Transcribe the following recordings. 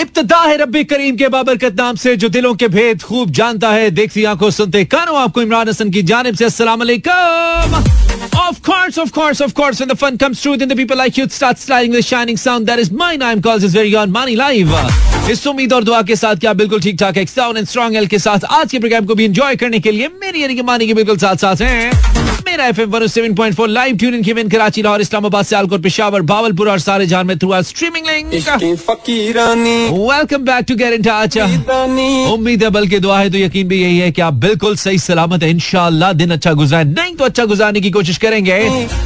इब्तदा है रब्बी करीम के बाबरकत नाम से जो दिलों के भेद खूब जानता है देखती आँखों सुनते कानों आपको इमरान हसन की जानब से अस्सलाम Of course, of course, of course, when the fun comes through, then the people like you start sliding the shining sound. That is my name calls is very on Money Live. इस उम्मीद और दुआ के साथ क्या बिल्कुल ठीक ठाक एक साउंड एंड स्ट्रॉन्ग एल के साथ आज के प्रोग्राम को भी एंजॉय करने के लिए मेरी यानी कि मानी के बिल्कुल साथ साथ हैं मेरा F M seven point four live tune in किमेन Karachi Lahore Islamabad Sialkot Peshawar Bahawalpur और सारे जान में through streaming link welcome back to get उम्मीद है बल्कि दुआ है तो यकीन भी यही है कि आप बिल्कुल सही सलामत है। इंशाल्लाह दिन अच्छा गुजरा नहीं तो अच्छा गुजारने की कोशिश करेंगे।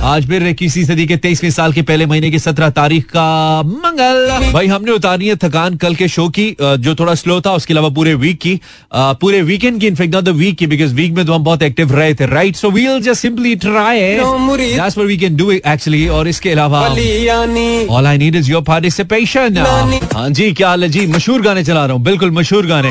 आज फिर इक्कीसवीं सदी के तेईसवीं साल के पहले महीने की सत्रह तारीख का मंगल। भाई हमने उतारी है थकान कल के शो की जो थोड़ा स्लो था उसके अलावा पूरे वीक की। पूरे वीकेंड की इनफेक्ट वीक की बिकॉज़ वीक में तो हम बहुत एक्टिव रहे थे right so we'll just simply try that's what we can do actually और इसके अलावा all I need is your participation हाँ जी क्या हाल है? जी मशहूर गाने चला रहा हूँ बिल्कुल मशहूर गाने।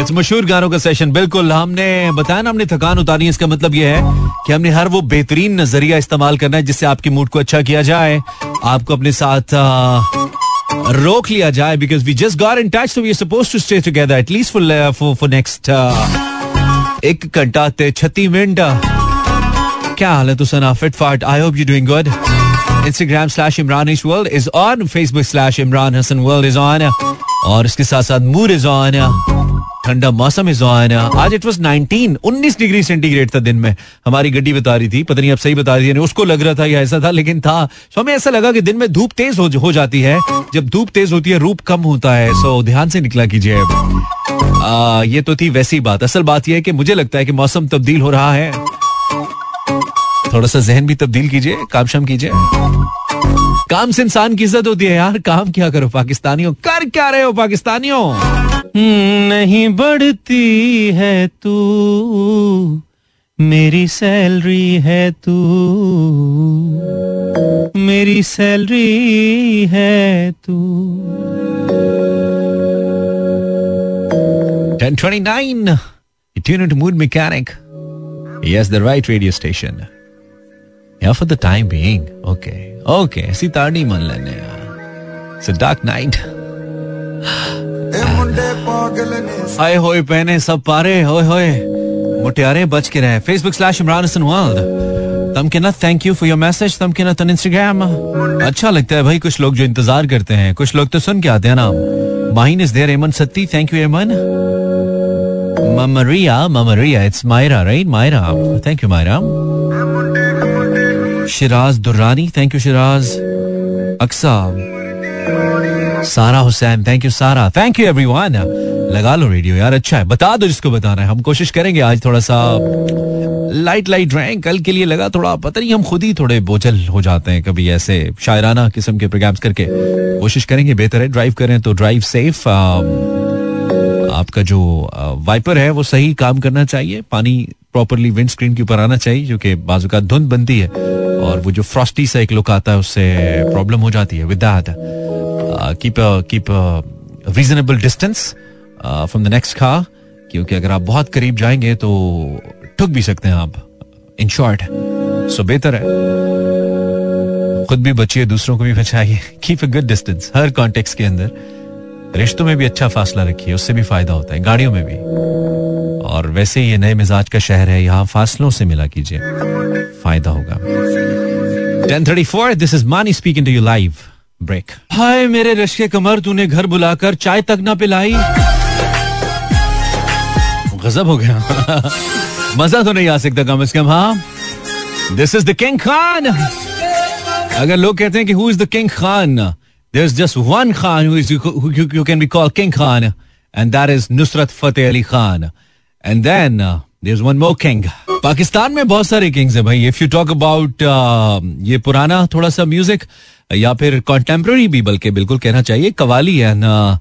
इट्स मशहूर गानों का सेशन बिल्कुल। हमने बताया ना हमने थकान उतारी इसका मतलब यह है कि हमने हर वो बेहतरीन नज़रिया इस्तेमाल करना है जिससे आपकी मूड को अच्छा किया जाए आपको अपने साथ रोक लिया जाए because we just got in touch so we suppose to stay together at least for for next एक घंटा ते छत्तीस मिनट। क्या हाल है तुसना फिट फाट I hope you doing good Instagram slash Imran इश world is on Facebook slash Imran Hasan world is on और इसके साथ साथ मूड इज़ ऑन ठंडा मौसम इज़ ऑन आज इट वाज 19 19 डिग्री सेंटीग्रेड था दिन में। हमारी गड्डी बता रही थी पता नहीं अब सही बता रही थी उसको लग रहा था या ऐसा था लेकिन था। सो हमें ऐसा लगा कि दिन में धूप तेज हो, हो जाती है। जब धूप तेज होती है रूप कम होता है। सो ध्यान से निकला कीजिए ये तो थी वैसी बात। असल बात यह है कि मुझे लगता है कि मौसम तब्दील हो रहा है। थोड़ा सा जहन भी तब्दील कीजिए काम शाम कीजिए। काम से इंसान की इज़्ज़त होती है यार। काम क्या करो पाकिस्तानियों? कर क्या रहे हो पाकिस्तानियों? हम्म, नहीं बढ़ती है तू। मेरी सैलरी है तू। मेरी सैलरी है तू। 1029 You tune into Mood Mechanic. Yes, the right radio station. Yeah, for the time being. Okay. Okay. ऐसी ताड़ी मन लेने. It's a dark night. आए होए पहने सब पारे होए होए मुटियारे बच के रहे Facebook slash Imran Hasan world तम के ना thank you for your message तम के ना तन इंस्टाग्राम अच्छा लगता है भाई कुछ लोग जो इंतज़ार करते हैं कुछ लोग तो सुन के आते हैं ना Mahin is there Aiman Satti thank you Aiman Mamaria, Mamaria, it's Myra, right? Myra. Thank you, Myra. Shiraz Durrani thank you Shiraz. Aksa. Sara Hussain thank you Sara thank you everyone लगा लो radio यार अच्छा है। बता दो जिसको बताना है। हम कोशिश करेंगे आज थोड़ा सा लाइट लाइट रहें। कल के लिए लगा थोड़ा, पता नहीं, हम खुद ही थोड़े बोझल हो जाते हैं कभी ऐसे शायराना किस्म के प्रोग्राम्स करके। कोशिश करेंगे, बेहतर है। ड्राइव करें तो ड्राइव सेफ़ आपका जो वाइपर है, वो सही काम करना चाहिए। पानी प्रॉपरली विंड स्क्रीन के ऊपर आना चाहिए, जो बाजू का धुंध बनती है। और वो जो फ्रॉस्टी सा एक लुक आता है, उससे प्रॉब्लम हो जाती है with that keep keep reasonable distance from the next car क्योंकि अगर आप बहुत करीब जाएँगे तो ठुक भी सकते हैं आप। इन शॉर्ट सो बेहतर है। खुद भी बचिए, दूसरों को भी बचाइए। कीप अ गुड डिस्टेंस हर कॉन्टेक्स के अंदर। रिश्तों में भी अच्छा फासला रखिए, उससे भी फ़ायदा होता है, गाड़ियों में भी। और वैसे ये नए मिजाज का शहर है, यहाँ फासलों से मिला कीजिए, फ़ायदा होगा। 1034 this is Mani speaking to you live break hi मेरे रश के कमर तूने घर बुलाकर चाय तक ना पिलाई। गजब हो गया। मज़ा तो नहीं आ सकता कम से कम हाँ? This is the king Khan अगर लोग कहते हैं कि who is the king Khan there is just one Khan who is you can be call king Khan and that is Nusrat Fateh Ali Khan and then is one more king Pakistan में बहुत सारे Kings हैं भाई. If you talk about ये पुराना थोड़ा सा music या फिर कॉन्टेम्प्ररी भी बल्कि बिल्कुल कहना चाहिए कवाली है ना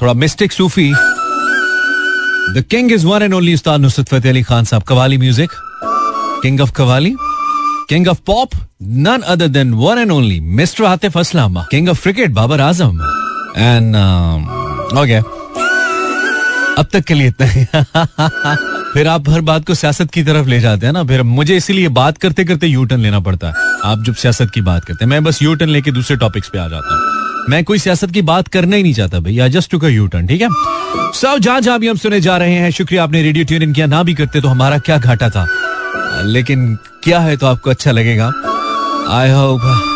थोड़ा mystic Sufi. The king is one and only Ustad Nusrat Fateh Ali Khan Sahab. Qawwali music king of qawwali king of pop none other than one and only mister Atif Aslam king of cricket Babar Azam and okay अब तक के लिए इतना ही। फिर आप हर बात को सियासत की तरफ़ ले जाते हैं ना, फिर मुझे इसीलिए बात करते करते यू टर्न लेना पड़ता है। आप जब सियासत की बात करते हैं, मैं बस यू टर्न लेके दूसरे टॉपिक्स पे आ जाता हूँ। मैं कोई सियासत की बात करना ही नहीं चाहता भैया जस्ट टू यू टर्न ठीक है? सब जहाँ जहाँ भी हम सुने जा रहे हैं, शुक्रिया आपने रेडियो ट्यून इन किया ना भी करते तो हमारा क्या घाटा था? लेकिन क्या है तो आपको अच्छा लगेगा? आई होप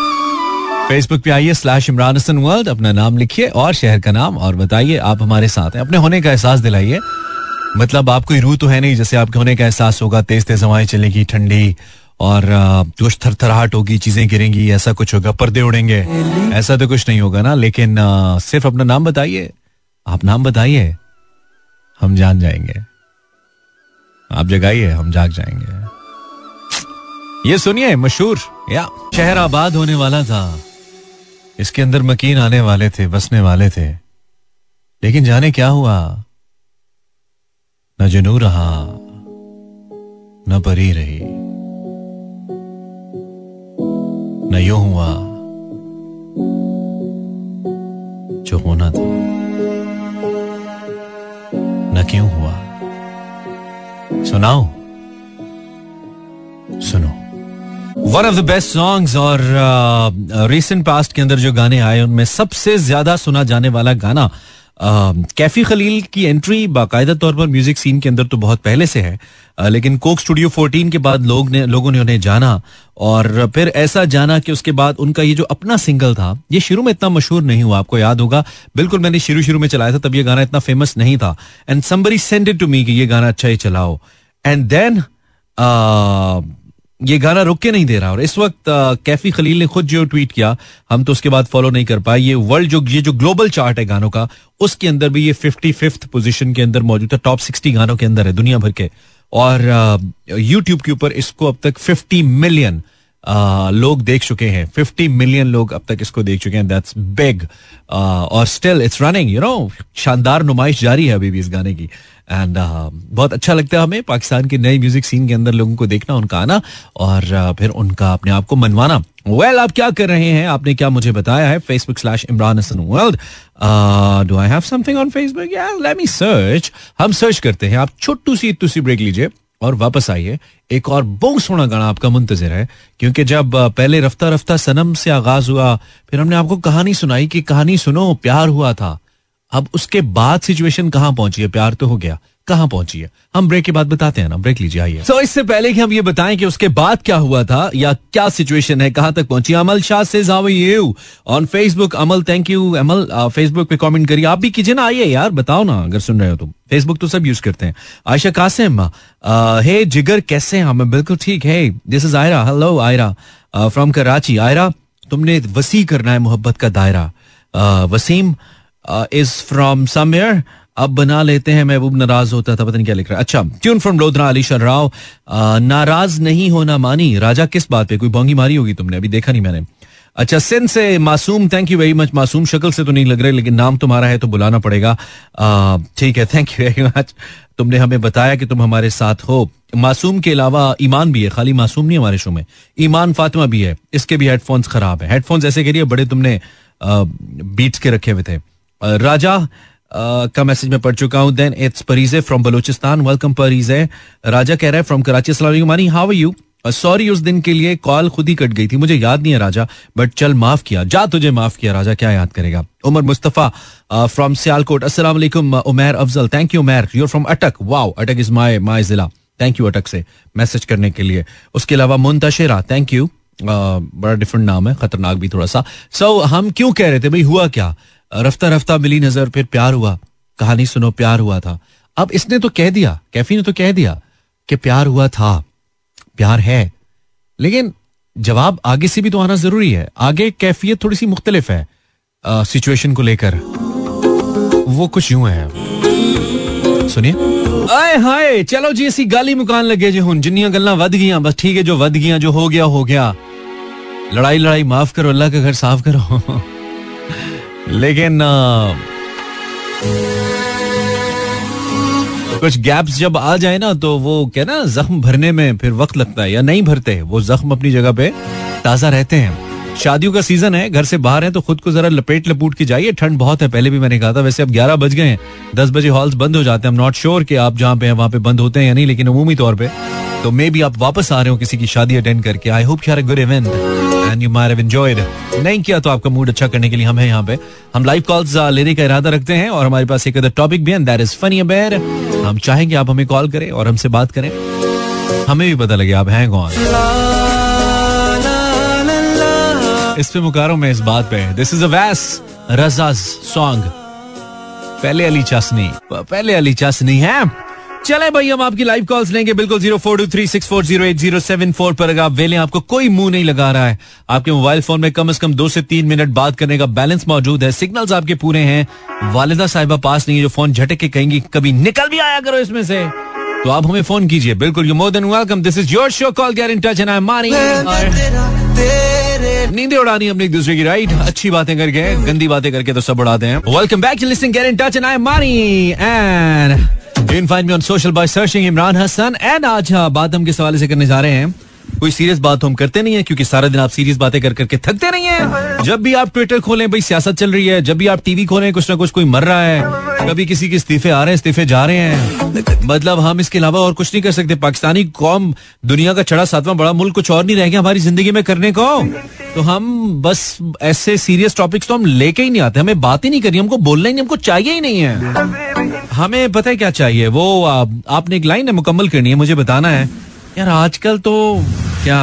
फेसबुक पे आइए स्लैश इमरान हसन वर्ल्ड अपना नाम लिखिए और शहर का नाम और बताइए आप हमारे साथ हैं। अपने होने का एहसास दिलाइए। मतलब आपको रूह तो है नहीं जैसे आपके होने का एहसास होगा तेज तेज हवाएँ चलेगी ठंडी और कुछ थरथराहट होगी चीज़ें गिरेंगी ऐसा कुछ होगा पर्दे उड़ेंगे। ऐसा तो कुछ नहीं होगा ना लेकिन आ, सिर्फ़ अपना नाम बताइए। आप नाम बताइए हम जान जाएँगे। आप जगाइए हम जाग जाएँगे। ये सुनिए मशहूर या शहर आबाद होने वाला था। इसके अंदर मकीन आने वाले थे, बसने वाले थे। लेकिन जाने क्या हुआ? न जनू रहा, न परी रही। न यू हुआ जो होना था। न क्यों हुआ? सुनाओ। सुनो। One of the best songs और रिसेंट uh, पास्ट के अंदर जो गाने आए उनमें सबसे ज़्यादा सुना जाने वाला गाना कैफी खलील की एंट्री बाकायदा तौर पर म्यूज़िक सीन के अंदर तो बहुत पहले से है लेकिन कोक स्टूडियो 14 के बाद लोग ने लोगों ने उन्हें जाना और फिर ऐसा जाना कि उसके बाद उनका ये जो अपना सिंगल था ये शुरू में इतना मशहूर नहीं हुआ आपको याद होगा। बिल्कुल मैंने शुरू शुरू में चलाया था तब ये गाना इतना फ़ेमस नहीं था। And somebody send it to me कि ये गाना अच्छा ही चलाओ। एंड देन ये गाना रुक के नहीं दे रहा और इस वक्त आ, कैफी खलील ने खुद जो ट्वीट किया हम तो उसके बाद फॉलो नहीं कर पाए। ये वर्ल्ड जो ये जो ग्लोबल चार्ट है गानों का उसके अंदर भी ये फिफ्टी फिफ्थ पोजिशन के अंदर मौजूद है टॉप सिक्सटी गानों के अंदर है दुनिया भर के। और यूट्यूब के ऊपर इसको अब तक फिफ्टी मिलियन लोग देख चुके हैं। फिफ्टी मिलियन लोग अब तक इसको देख चुके हैं। दैट्स बिग और still it's running you know शानदार नुमाइश जारी है अभी भी इस गाने की। एंड uh, बहुत अच्छा लगता है हमें पाकिस्तान के नए म्यूज़िक सीन के अंदर लोगों को देखना उनका आना और uh, फिर उनका अपने आप को मनवाना। वेल well, आप क्या कर रहे हैं? आपने क्या मुझे बताया है? Facebook slash Imran Hasan world do I have something on Facebook let me search हम सर्च करते हैं। आप छोटू सी इतू सी ब्रेक लीजिए और वापस आइए। एक और बहुत सोना गाना आपका मुंतजर है क्योंकि जब uh, पहले रफ्ता रफ्ता सनम से आगाज़ हुआ फिर हमने आपको कहानी सुनाई कि कहानी सुनो प्यार हुआ था। अब उसके बाद सिचुएशन कहाँ पहुँची है? प्यार तो हो गया। कहाँ पहुँची है? हम ब्रेक के बाद बताते हैं ना। ब्रेक लीजिए आइए। तो so, इससे पहले कि हम ये बताएँ कि उसके बाद क्या हुआ था या क्या सिचुएशन है कहाँ तक पहुँची? अमल शाह से you on Facebook Amal thank you Amal Facebook पे कमेंट करिए। आप भी कीजिए ना आइए यार बताओ ना अगर सुन रहे हो तुम। फेसबुक तो सब यूज़ करते हैं। आयशा कासिम हे जिगर कैसे हैं? हम बिल्कुल ठीक। है this is Ayra hello Ayra from Karachi Ayra तुमने वसी करना है मोहब्बत का दायरा। वसीम इज़ फ्रॉम समवेयर अब बना लेते हैं, महबूब नाराज़ होता था, पता नहीं क्या लिख रहा है। अच्छा ट्यून फ्रॉम लोधरा अलीशर राव। नाराज़ नहीं होना मानी। राजा किस बात पे? कोई बोंगी मारी होगी तुमने? अभी देखा नहीं मैंने। अच्छा सिंध से मासूम थैंक यू वेरी मच मासूम। शक्ल से तो नहीं लग रहे, लेकिन नाम तुम्हारा है तो बुलाना पड़ेगा। ठीक है थैंक यू वेरी मच तुमने हमें बताया कि तुम हमारे साथ हो। मासूम के अलावा ईमान भी है, खाली मासूम नहीं हमारे शो में। ईमान फातिमा भी है, इसके भी हेडफोन्स खराब है। हेडफोन्स ऐसे करिए, बड़े तुमने बीट्स के रखे हुए थे। राजा का मैसेज में पढ़ चुका हूँ. Then it's Parije from Balochistan welcome Parije Raja कह रहा है फ्रॉम कराची अस्सलाम मानी हाउ यू सॉरी उस दिन के लिए कॉल खुद ही कट गई थी. मुझे याद नहीं है राजा बट चल माफ़ किया. जा तुझे माफ़ किया राजा क्या याद करेगा? उमर मुस्तफ़ा फ्रॉम सियालकोट. अस्सलाम वालेकुम Umar Afzal. Thank you Umar. You're from Attock. Wow Attock is my my जिला. थैंक यू अटक से. मैसेज करने के लिए. उसके अलावा मुंतशिरा. थैंक यू बड़ा डिफरेंट नाम है. खतरनाक भी थोड़ा सा सो. So, हम क्यों कह रहे थे? भाई हुआ क्या? रफ्ता रफ्ता मिली नज़र, फिर प्यार हुआ। कहानी सुनो, प्यार हुआ था। अब इसने तो कह दिया, कैफी ने तो कह दिया कि प्यार हुआ था। प्यार है। लेकिन जवाब आगे से भी तो आना ज़रूरी है। आगे कैफियत थोड़ी सी मुख्तलिफ़ है सिचुएशन को लेकर। वो कुछ यूँ है। सुनिए। आए हाय, चलो जी, ऐसी गाली मुकान लगे जी हूँ जिन्नियाँ गल्ला वध बस ठीक है, जो वध गई जो हो गया हो गया। लड़ाई लड़ाई माफ़ करो, अल्लाह का घर साफ़ करो। लेकिन कुछ गैप्स जब आ जाए ना तो वो क्या ना, जख्म भरने में फिर वक्त लगता है, या नहीं भरते, वो जख्म अपनी जगह पे ताज़ा रहते हैं। शादियों का सीज़न है, घर से बाहर है तो खुद को जरा लपेट लपूट के जाइए, ठंड बहुत है, पहले भी मैंने कहा था, वैसे अब ग्यारह बज गए हैं, दस बजे हॉल्स बंद हो जाते हैं नॉट श्योर कि आप जहाँ पे हैं, वहाँ पे बंद होते हैं या नहीं, लेकिन अमूमी तौर पर तो मे भी आप वापस आ रहे हो किसी की शादी अटेंड करके। I hope you good event and you have enjoyed नहीं किया तो आपका मूड अच्छा करने के लिए हम हैं यहाँ पे। हम लाइव कॉल्स लेने का इरादा रखते हैं और हमारे पास एक अदर टॉपिक भी है दैट इज़ फनी अबेयर हम चाहेंगे आप हमें कॉल करें और हमसे बात करें। हमें भी पता लगे आप हैं कौन। इस पे मुकारो मैं इस बात पे। दिस इज़ अ वैस रजाज सॉन्ग पहले अली चसनी। पहले अली चसनी है। चले भाई हम आपकी लाइव कॉल्स लेंगे। बिल्कुल zero four two three six four zero eight zero seven four पर अगर आप वेले आपको कोई मुँह नहीं लगा रहा है आपके मोबाइल फ़ोन में कम से कम दो से तीन मिनट बात करने का बैलेंस मौजूद है। सिग्नल्स आपके पूरे हैं। वालिदा साहिबा पास नहीं है जो फ़ोन झटक के कहेंगी कभी निकल भी आया करो इसमें से। तो आप हमें फ़ोन कीजिए। बिल्कुल you more than welcome this is your show call get in touch and I am Mani नींदें उड़ानी अपने एक दूसरे की राइट अच्छी बातें करके गंदी बातें करके तो सब उड़ाते हैं। Welcome back to listening get in touch and I am Mani and you can find me on social by searching Imran Hasan and आज हाँ, बात हम किस हवाले से करने जा रहे हैं? कोई सीरियस बात तो हम करते नहीं है क्योंकि सारा दिन आप सीरियस बातें कर करके थकते नहीं है। जब भी आप ट्विटर खोलें भाई सियासत चल रही है। जब भी आप टीवी खोलें कुछ ना कुछ कोई मर रहा है। कभी किसी के इस्तीफे आ रहे हैं इस्तीफे जा रहे हैं। मतलब हम इसके अलावा और कुछ नहीं कर सकते। पाकिस्तानी कौम दुनिया का चढ़ा सातवां बड़ा मुल्क कुछ और नहीं रह गया। हमारी ज़िंदगी में करने को। तो हम बस ऐसे सीरियस टॉपिक्स तो हम लेके ही नहीं आते। हमें बात ही नहीं करनी हमको बोलना ही नहीं हमको चाहिए ही नहीं है। हमें पता है क्या चाहिए? वो आपने एक लाइन है मुकम्मल करनी है, मुझे बताना है। यार, आजकल तो क्या?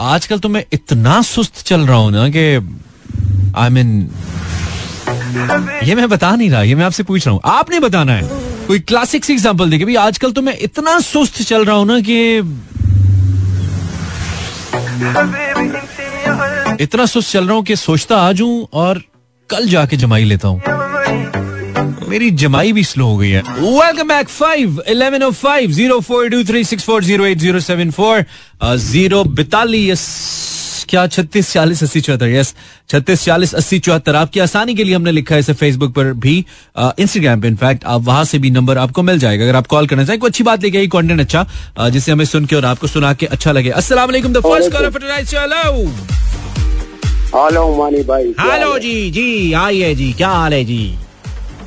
आजकल तो मैं इतना सुस्त चल रहा हूँ ना कि आई मीन ये मैं बता नहीं रहा, ये मैं आपसे पूछ रहा हूँ। आपने बताना है। कोई क्लासिक सी एग्जांपल देखिए भाई आजकल तो मैं इतना सुस्त चल रहा हूँ ना कि, इतना सुस्त चल रहा हूँ कि सोचता आज हूँ और कल जाके जमाई लेता हूँ। मेरी जमाई भी स्लो हो गई है। Welcome back five eleven O five zero four two three six four zero eight zero seven four zero बितालीस क्या छत्तीस चालीस अस्सी चौहत्तर यस छत्तीस चालीस अस्सी चौहत्तर। आपकी आसानी के लिए हमने लिखा है इसे फेसबुक पर भी इंस्टाग्राम पे इनफैक्ट आप वहाँ से भी नंबर आपको मिल जाएगा। अगर आप कॉल करना चाहें कोई अच्छी बात लेके आई कॉन्टेंट अच्छा जिसे हमें सुन के और आपको सुना के अच्छा लगे। अस्सलाम हेलो मानी भाई हेलो जी जी आइए जी क्या हाल है जी?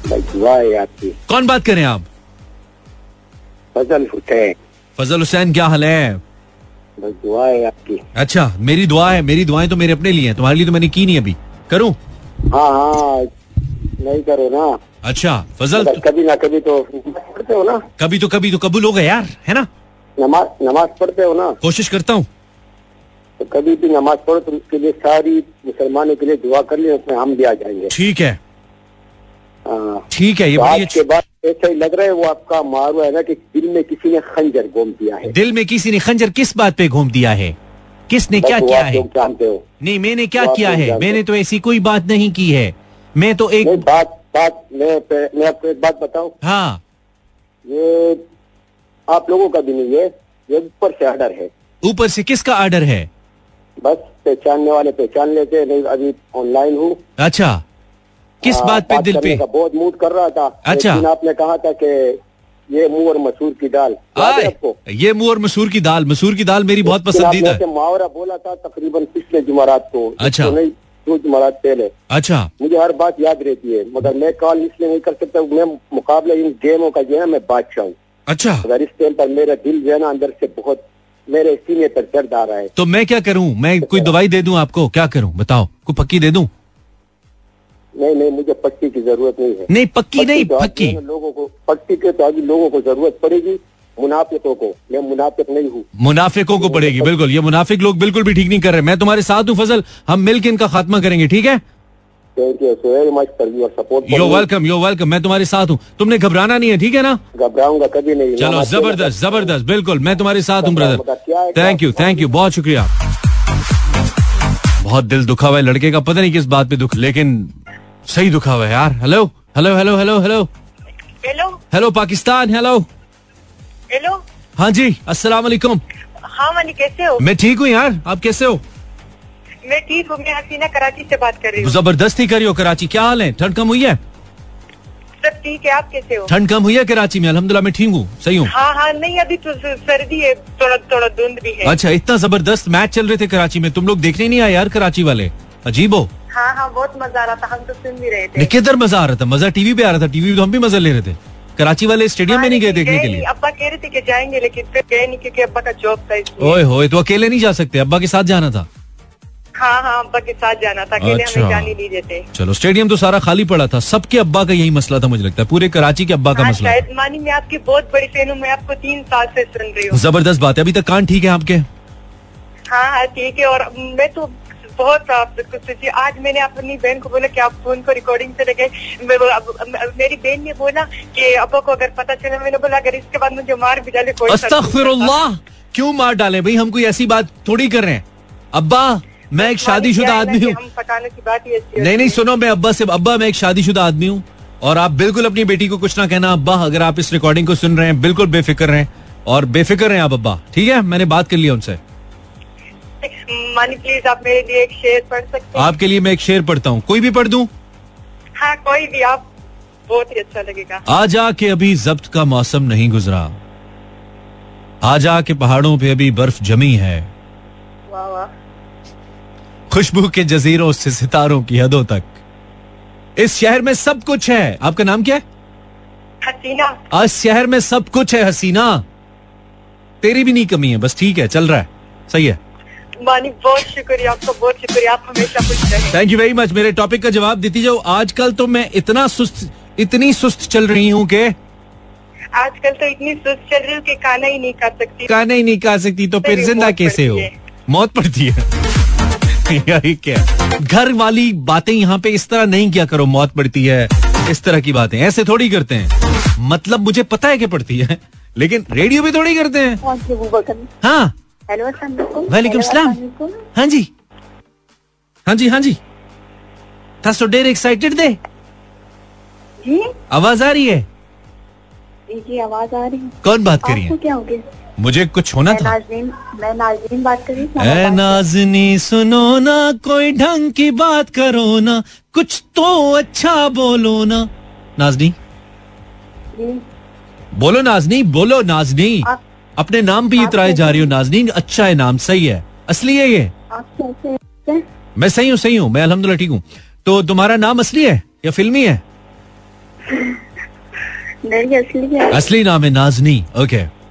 दुआ है आपकी। कौन बात करें आप? फजल हुसैन। फजल हुसैन क्या हाल है? बस दुआ है आपकी। अच्छा मेरी दुआ है मेरी दुआएँ तो मेरे अपने लिए हैं तुम्हारे लिए तो मैंने की नहीं अभी। करूँ? हाँ हाँ नहीं करो ना। अच्छा फजल मगर कभी ना कभी तो पढ़ते हो ना। कभी तो कभी तो कबूल हो गए यार है ना? नमाज़ नमाज़ पढ़ते हो ना? कोशिश करता हूँ। तो कभी भी नमाज़ पढ़ो तो उसके लिए सारी मुसलमानों के लिए दुआ कर लिया उसमें हम भी आ जाएँगे। ठीक है। हाँ। ठीक है ये तो आज के बाद ऐसा ही लग रहा है वो आपका मारू है ना कि दिल में किसी ने खंजर घूम दिया है। दिल में किसी ने खंजर किस बात पे घूम दिया है? किसने क्या किया है? जानते हो। नहीं मैंने क्या किया है? मैंने तो ऐसी कोई बात नहीं की है। मैं तो एक बात बात मैं मैं आपको एक बात बताऊँ। हाँ। ये आप लोगों का भी नहीं है ये ऊपर से ऑर्डर है। ऊपर से किसका ऑर्डर है? बस पहचानने वाले पहचान लेते नहीं अभी ऑनलाइन हूँ। अच्छा। किस हाँ, बात पे दिल पे? बहुत मूड कर रहा था। अच्छा। आपने कहा था कि ये मुँह और मसूर की दाल। आपको? ये मुँह और मसूर की दाल। मसूर की दाल मेरी बहुत पसंदीदा है। मुहावरा बोला था तकरीबन पिछले जुमरात को। अच्छा। तो नहीं दो जुमरात पहले। अच्छा। मुझे हर बात याद रहती है मगर मैं कॉल इसलिए नहीं कर सकता मैं मुकाबले इन गेमों का जो है मैं बादशाह हूँ। अच्छा। अगर इस टाइम पर मेरा दिल जो है ना अंदर से बहुत मेरे सीने पर दर्द आ रहा है। तो मैं क्या करूँ? मैं कोई दवाई दे दूँ आपको? क्या करूँ? बताओ। कोई पक्की दे दूँ? नहीं नहीं मुझे पट्टी की ज़रूरत नहीं है। नहीं पक्की नहीं तो पक्की। लोगों को पट्टी के तो अभी लोगों को ज़रूरत पड़ेगी मुनाफिकों को। मैं मुनाफिक नहीं हूँ। मुनाफिकों को पड़ेगी बिल्कुल। ये मुनाफिक लोग बिल्कुल भी ठीक नहीं कर रहे। मैं तुम्हारे साथ हूँ फजल। हम मिलकर इनका खात्मा करेंगे ठीक है? Thank you so very much for your support yo welcome yo welcome मैं तुम्हारे साथ हूँ। तुमने घबराना नहीं है ठीक है ना? घबराऊँगा कभी नहीं। चलो ज़बरदस्त ज़बरदस्त बिल्कुल मैं तुम्हारे साथ हूँ brother thank you thank you बहुत शुक्रिया। बहुत दिल दुखा हुआ है लड़के का पता नहीं किस बात पे दुख लेकिन सही दुखा हुआ है यार। Hello hello hello hello hello hello hello Pakistan hello hello हाँ जी अस्सलाम वालेकुम हाँ मनी कैसे हो? मैं ठीक हूँ यार आप कैसे हो? मैं ठीक हूँ मैं हसीना कराची से बात कर रही हूँ। ज़बरदस्ती करी हो कराची क्या हाल है? ठंड कम हुई है? सब ठीक है आप कैसे हो? ठंड कम हुई है कराची में? अल्हम्दुलिल्लाह मैं ठीक हूँ सही हूँ? हाँ हाँ नहीं अभी तो सर्दी है थोड़ा थोड़ा धुंध भी है। अच्छा इतना ज़बरदस्त मैच चल रहे थे कराची में तुम लोग देखने नहीं आए यार कराची वाले? अजीब हो। हाँ हाँ बहुत मज़ा आ रहा था हम तो सुन भी रहे थे। किधर मज़ा आ रहा था? मज़ा टीवी पे आ रहा था टीवी पे तो हम भी मज़ा ले रहे थे। कराची वाले स्टेडियम में नहीं गए देखने के लिए? अब्बा कह रहे थे कि जाएँगे लेकिन फिर गए नहीं क्योंकि अब्बा का जॉब था ओए होए तो अकेले नहीं जा सकते अब्बा के साथ जाना था। हाँ हाँ अब्बा के साथ जाना था अकेले अच्छा। हमें जाने नहीं देते। चलो स्टेडियम तो सारा खाली पड़ा था। सबके अब्बा का यही मसला था मुझे लगता है। पूरे कराची के अब्बा का हाँ मसला शायद मानी मैं आपकी बहुत बड़ी फ़ैन हूँ मैं आपको तीन साल से सुन रही हूँ। ज़बरदस्त बात है। अभी तक कान ठीक है आपके? हाँ हाँ ठीक है और मैं तो बहुत सोचिए आज मैंने अपनी बहन को बोला कि आप फ़ोन को रिकॉर्डिंग से लगे मेरी बहन ने बोला कि अब्बा को अगर पता चला मैंने बोला अगर इसके बाद मुझे मार भी डाले कोई क्यों मार डाले? भाई हम कोई ऐसी बात थोड़ी कर रहे हैं। अब्बा! मैं एक। शादीशुदा है आदमी हूँ। ही नहीं नहीं सुनो मैं अब्बा से अब्बा मैं एक शादीशुदा आदमी हूँ और आप बिल्कुल अपनी बेटी को कुछ ना कहना अब्बा अगर आप इस रिकॉर्डिंग को सुन रहे हैं बिल्कुल बेफिक्र रहें और बेफिक्र रहें आप अब्बा। ठीक है? मैंने बात कर लिया उनसे। मानी प्लीज़ आप मेरे लिए एक शेर पढ़ सकते हैं। आपके लिए मैं एक शेर पढ़ता हूँ। कोई भी पढ़ दूँ? हाँ कोई भी आप बहुत ही अच्छा लगेगा। आज आके अभी जब्त का मौसम नहीं गुजरा। आज आके पहाड़ों पे अभी बर्फ़ जमी है। खुशबू के जजीरों से सितारों की हदों तक। इस शहर में सब कुछ है। आपका नाम क्या है? हसीना। आज शहर में सब कुछ है हसीना। तेरी भी नहीं कमी है बस ठीक है चल रहा है। सही है। बहुत शुक्रिया आपका बहुत शुक्रिया। आप हमेशा खुश रहें। थैंक यू वेरी मच मेरे टॉपिक का जवाब देती जाओ। आजकल तो मैं इतना सुस्त इतनी सुस्त चल रही हूँ कि आजकल तो इतनी सुस्त चल रही हूँ कि खाना ही नहीं खा सकती। खाना ही नहीं खा सकती तो फिर ज़िंदा कैसे हो। मौत पड़ती है। यार क्या? घर वाली बातें यहाँ पे इस तरह नहीं किया करो मौत पड़ती है इस तरह की बातें ऐसे थोड़ी करते हैं। मतलब मुझे पता है कि पड़ती है लेकिन रेडियो भी थोड़ी करते हैं। हाँ। हेलो वालेकुम सलाम हाँ जी। हाँ जी हाँ जी। था सो डेर एक्साइटेड दे। जी। आवाज़ आ रही है? जी आवाज़ आ रही है। कौन बात करी आपको है? क्या हो गया? मुझे कुछ होना था। मैं बात कर ए नाजनी सुनो ना कोई ढंग की बात करो ना कुछ तो अच्छा बोलो ना। नाजनी। बोलो नाजनी बोलो नाजनी। आप अपने नाम पे इतराए जा रही हो? नाजनी। अच्छा है नाम सही है। असली है ये। मैं सही हूँ सही हूँ। मैं अल्हम्दुलिल्लाह ठीक हूँ। तो तुम्हारा नाम असली है या फिल्मी है? असली है। असली नाम है नाजनी। ओके। जी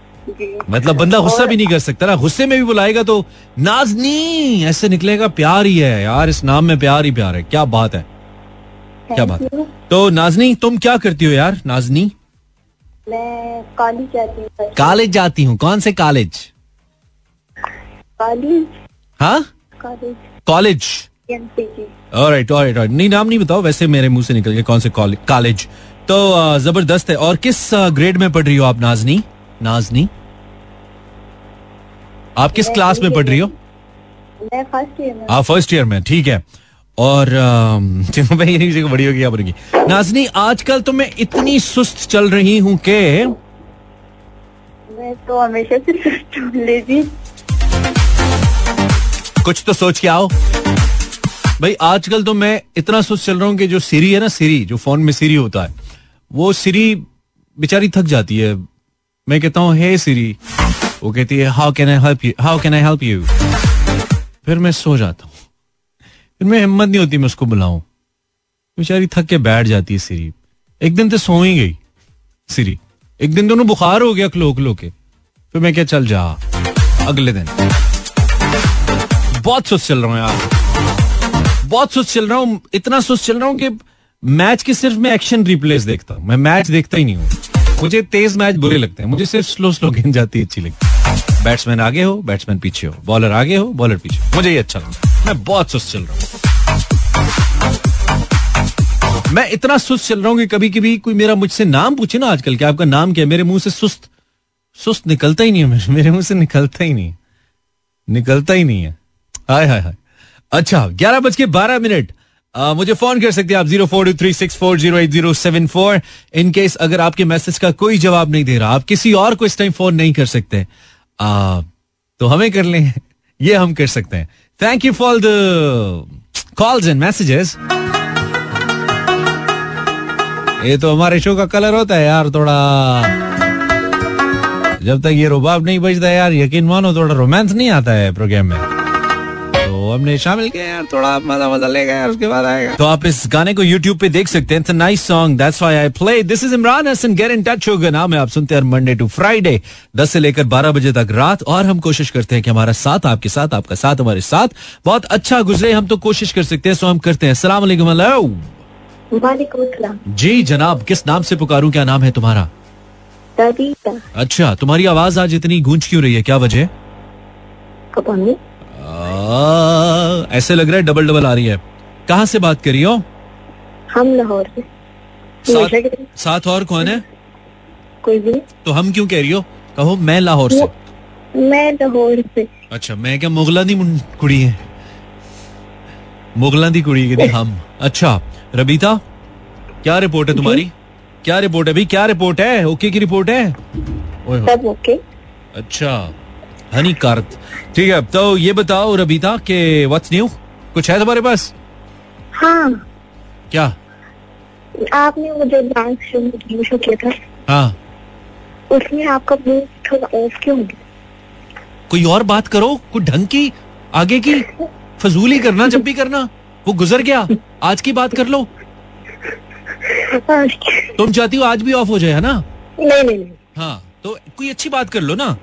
मतलब बंदा गुस्सा भी नहीं कर सकता ना। गुस्से में भी बुलाएगा तो नाजनी ऐसे निकलेगा प्यार ही है यार इस नाम में प्यार ही प्यार है। क्या बात है। क्या बात you. तो नाजनी तुम क्या करती हो यार नाजनी मैं कॉलेज जाती हूँ कॉलेज जाती हूँ कौन से कॉलेज? कॉलेज? हाँ? College. College. Alright alright alright नहीं नाम नहीं बताओ वैसे मेरे मुँह से निकल गया कौन से कॉलेज। तो ज़बरदस्त है। और किस ग्रेड में पढ़ रही हो आप नाजनी नाजनी आप किस क्लास में पढ़ रही हो? मैं। फ़र्स्ट ईयर में। आप फ़र्स्ट ईयर में ठीक है। और चलो भाई ये बड़ी होगी क्या बनेगी नाजनी आजकल तो मैं इतनी सुस्त चल रही हूँ कि मैं तो हमेशा से सुस्त हूँ कुछ तो सोच के आओ। भाई आजकल तो मैं इतना सुस्त चल रहा हूँ कि जो सीरी है ना सीरी जो फ़ोन में सीरी होता है वो सीरी बेचारी थक जाती है। मैं कहता हूँ हे सीरी वो कहती है how can I help you how can I help you फिर मैं सो जाता हूँ। फिर मैं हिम्मत नहीं होती मैं उसको बुलाऊं। बेचारी थक के बैठ जाती है सीरी एक दिन तो सो ही गई सीरी एक दिन दोनों बुखार हो गया खलो खलो के। फिर मैं क्या चल जा, अगले दिन। बहुत सुस्त चल रहा हूँ यार। बहुत सुस्त चल रहा हूँ। इतना सुस्त चल रहा हूँ कि मैच की सिर्फ़ मैं एक्शन रिप्लेस देखता हूँ। मैं मैच देखता ही नहीं हूँ। मुझे तेज मैच बुरे लगते हैं। मुझे सिर्फ़ स्लो स्लो गेंद जाती है, अच्छी लगती है। बैट्समैन आगे हो बैट्समैन पीछे हो। बॉलर आगे हो बॉलर पीछे हो। मुझे ये अच्छा लगता है। मैं बहुत सुस्त चल रहा हूँ। मैं इतना सुस्त चल रहा हूँ कि कभी कभी कोई मेरा मुझसे नाम पूछे ना आजकल कि आपका नाम क्या मेरे मुँह से सुस्त सुस्त निकलता ही नहीं है मेरे मुँह से निकलता ही नहीं है। निकलता ही नहीं है। हाय हाय हाय। अच्छा ग्यारह बज के बारह मिनट। आ, मुझे फ़ोन कर सकते हैं आप zero four two three six four zero eight zero seven four in case अगर आपके मैसेज का कोई जवाब नहीं दे रहा आप किसी और को इस टाइम फ़ोन नहीं कर सकते. आ, तो हमें कर लें. ये हम कर सकते हैं. Thank you for the calls and messages ये तो हमारे शो का कलर होता है यार थोड़ा. जब तक ये रुबाब नहीं बजता यार यकीन मानो थोड़ा रोमांस नहीं आता है प्रोग्राम में. हमने शामिल किया यार थोड़ा मज़ा मज़ा लेगा यार उसके बाद आएगा। तो आप इस गाने को YouTube पे देख सकते हैं। Nice song that's why I play this is Imran Hasan get in touch होगा नाम है आप सुनते हैं मंडे टू फ्राइडे 10 से लेकर 12 बजे तक रात। और हम कोशिश करते हैं कि हमारा साथ आपके साथ आपका साथ हमारे साथ बहुत अच्छा गुजरे। हम तो कोशिश कर सकते हैं सो हम करते हैं। अस्सलाम वालेकुम अस्सलाम। जी जनाब किस नाम से पुकारूं? क्या नाम है तुम्हारा? अच्छा तुम्हारी आवाज़ आज इतनी गूंज क्यों रही है? क्या वजह? ऐसे लग रहा है डबल डबल आ रही है। कहाँ से बात करी हो? हम लाहौर से। साथ, साथ और कौन है? कोई भी। तो हम क्यों कह रही हो? कहो मैं लाहौर से। मैं लाहौर से। अच्छा मैं क्या मुगला दी कुड़ी है? मुगला दी कुड़ी की हम। अच्छा रबीता क्या रिपोर्ट है तुम्हारी? क्या रिपोर्ट है? भाई क्या रिपोर्ट है? ओके की रिपोर्ट है। सब ओके। अच्छा हनी कार्त ठीक है तो ये बताओ रबीता के व्हाट्स न्यू कुछ है तुम्हारे पास? हाँ। क्या? आपने वो जो डांस शो शो किया था। हाँ। उसमें आपका मुँह थोड़ा ऑफ़ क्यों हो गया? कोई और बात करो कुछ ढंग की आगे की फजूली करना जब भी करना वो गुजर गया आज की बात कर लो। तुम चाहती हो आज भी ऑफ़ हो जाए है ना? नहीं नहीं। हाँ तो कोई अच्छी बात कर लो ना।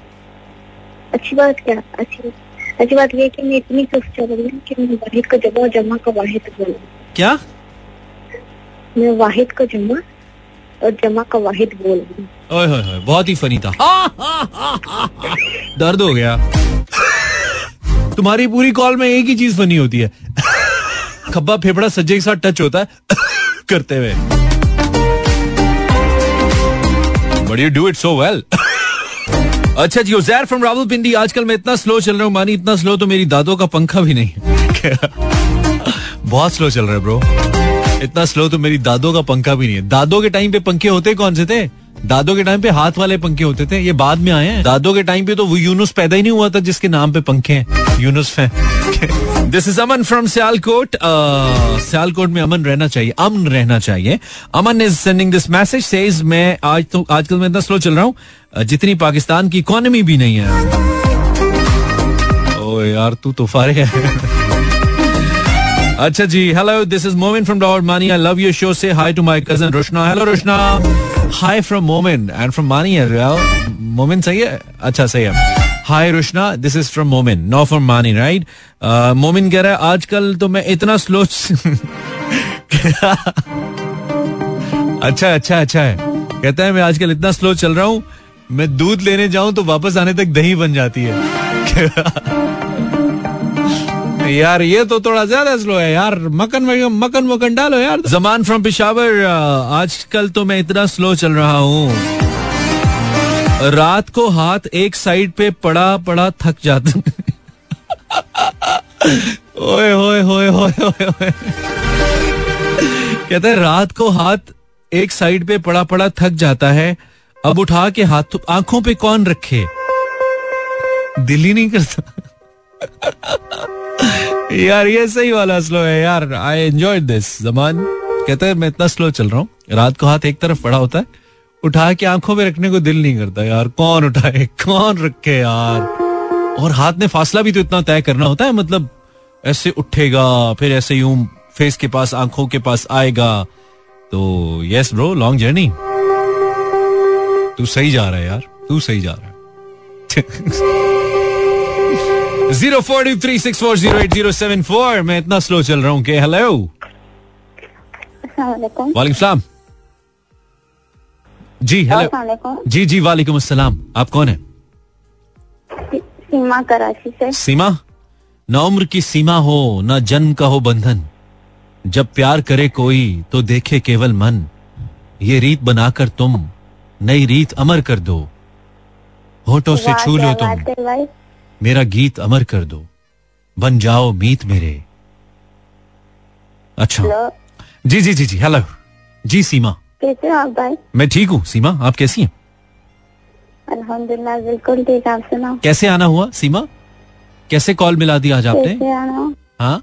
अच्छी बात क्या? अच्छी अच्छी बात ये है कि मैं इतनी सुस्त चल रही हूँ कि मैं वाहिद का जमा और जमा का वाहिद बोल। क्या? मैं वाहिद का जमा और जमा का वाहिद बोल। रही हूँ ओए होए होए बहुत ही फनी था। दर्द हो गया। तुम्हारी पूरी कॉल में एक ही चीज़ फनी होती है। खब्बा फेफड़ा सज्जे के साथ टच होता है करते हुए। But you do it so well अच्छा जी, उजैर फ्रॉम राहुल रावलपिंडी। आजकल मैं इतना स्लो चल रहा हूँ, मानी इतना स्लो तो मेरी दादो का पंखा भी नहीं। बहुत स्लो चल रहा है ब्रो इतना स्लो तो मेरी दादो का पंखा भी नहीं है। दादों के टाइम पे पंखे होते कौन से थे? दादो के टाइम पे हाथ वाले पंखे होते थे। ये बाद में आए हैं। दादों के टाइम पे तो वो यूनुस पैदा ही नहीं हुआ था जिसके नाम पे पंखे हैं। यूनुस फै this is Aman from Sialkot Sialkot में अमन रहना चाहिए। अमन रहना चाहिए। Aman is sending this message says मैं आज तो आजकल मैं इतना स्लो चल रहा हूँ। जितनी पाकिस्तान की इकोनॉमी भी नहीं है। ओ यार, तू तो फारे है। अच्छा जी hello this is Momin from dot Mani I love your show say hi to my cousin Roshna hello Roshna hi from Momin and from Mani Momin सही है? अच्छा सही है। Hi Roshna this is from Momin no from Mani right Momin कह रहा है आजकल तो मैं इतना स्लो अच्छा अच्छा अच्छा है कहता है मैं आजकल इतना स्लो चल रहा हूँ मैं दूध लेने जाऊँ तो वापस आने तक दही बन जाती है यार ये तो थोड़ा ज़्यादा स्लो है यार मकन मकन वकन डालो यार जमान फ्रॉम पिशावर आजकल तो मैं इतना स्लो चल रहा हूँ रात को हाथ एक साइड पे पड़ा पड़ा, थक जाता ओए होए होए होए होए कहता रात को हाथ एक साइड पे पड़ा पड़ा, थक जाता है। अब उठा के हाथ, आँखों पे कौन रखे? दिल ही नहीं करता। यार, ये सही वाला स्लो है यार। आई एंजॉय दिस जमान। कहते है, मैं इतना स्लो चल रहा हूँ। रात को हाथ एक तरफ़ पड़ा होता है। उठा के आँखों में रखने को दिल नहीं करता यार। कौन उठाए? कौन रखे यार? और हाथ ने फासला भी तो इतना तय करना होता है मतलब ऐसे उठेगा फिर ऐसे यूँ फेस के पास आँखों के पास आएगा। तो यस ब्रो लॉन्ग जर्नी तू सही जा रहा है यार तू सही जा रहा है। Zero four two three six four zero eight zero seven four मैं इतना स्लो चल रहा हूँ के हेलो वालेकुम सलाम। जी हेलो जी जी वालेकुम अस्सलाम. आप कौन है? सीमा कराची से. सीमा? न उम्र की सीमा हो न जन्म का हो बंधन. जब प्यार करे कोई तो देखे केवल मन. ये रीत बनाकर तुम नई रीत अमर कर दो. होठों से छू लो तुम. मेरा गीत अमर कर दो. बन जाओ मीत मेरे. अच्छा. जी जी जी जी हेलो जी सीमा. कैसे हो आप भाई? मैं ठीक हूँ। सीमा आप कैसी हैं? अल्हम्दुलिल्लाह बिल्कुल ठीक आप सुनाओ। कैसे आना हुआ सीमा? कैसे कॉल मिला दी आज आपने? हाँ?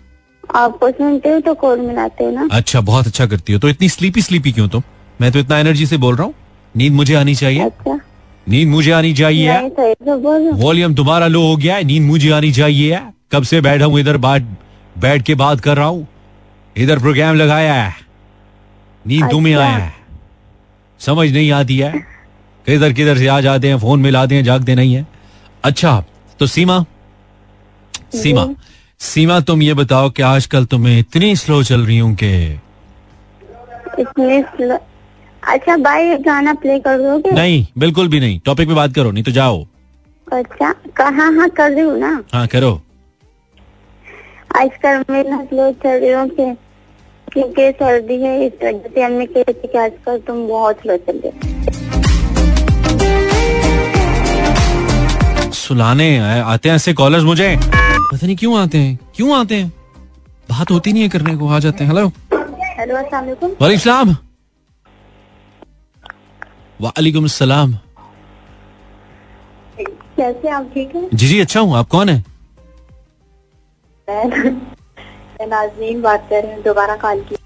आपको सुनते हो तो कॉल मिलाते हो ना? अच्छा बहुत अच्छा करती हो। तो इतनी स्लीपी स्लीपी क्यों तुम? मैं तो इतना एनर्जी से बोल रहा हूँ। नींद मुझे आनी चाहिए। अच्छा। नींद मुझे आनी चाहिए। सही तो वॉल्यूम तुम्हारा लो हो गया है। नींद मुझे आनी चाहिए। कब से बैठा हूँ इधर बात बैठ के बात कर रहा हूँ। इधर प्रोग्राम लगाया है। नींद तुम्हें अच्छा। आया है। समझ नहीं आती है? किधर किधर से आ जाते हैं फ़ोन मिलाते हैं जागते नहीं है। अच्छा तो सीमा? सीमा सीमा तुम ये बताओ कि आजकल तुम्हें इतनी स्लो चल रही हूँ कि इतने स्लो- अच्छा भाई गाना प्ले कर दोगे? नहीं बिल्कुल भी नहीं। टॉपिक पे बात करो नहीं तो जाओ। अच्छा कहाँ हाँ कर रही हूँ ना? हाँ करो। आजकल मैं स्लो चल रही हूँ क्योंकि सर्दी है इस वजह से हमने कही थी कि आजकल तुम बहुत स्लो चल रहे सुलाने आते हैं ऐसे कॉलर्स मुझे? पता नहीं क्यों आते हैं? क्यों आते हैं? बात होती नहीं है करने को आ जाते हैं। हेलो हेलो अस्सलाम वालेकुम वालेकुम सलाम। वालेकुम सलाम। कैसे आप? ठीक है? जी जी अच्छा हूँ। आप कौन है? नाजनीन बात कर रही हूँ दोबारा कॉल की।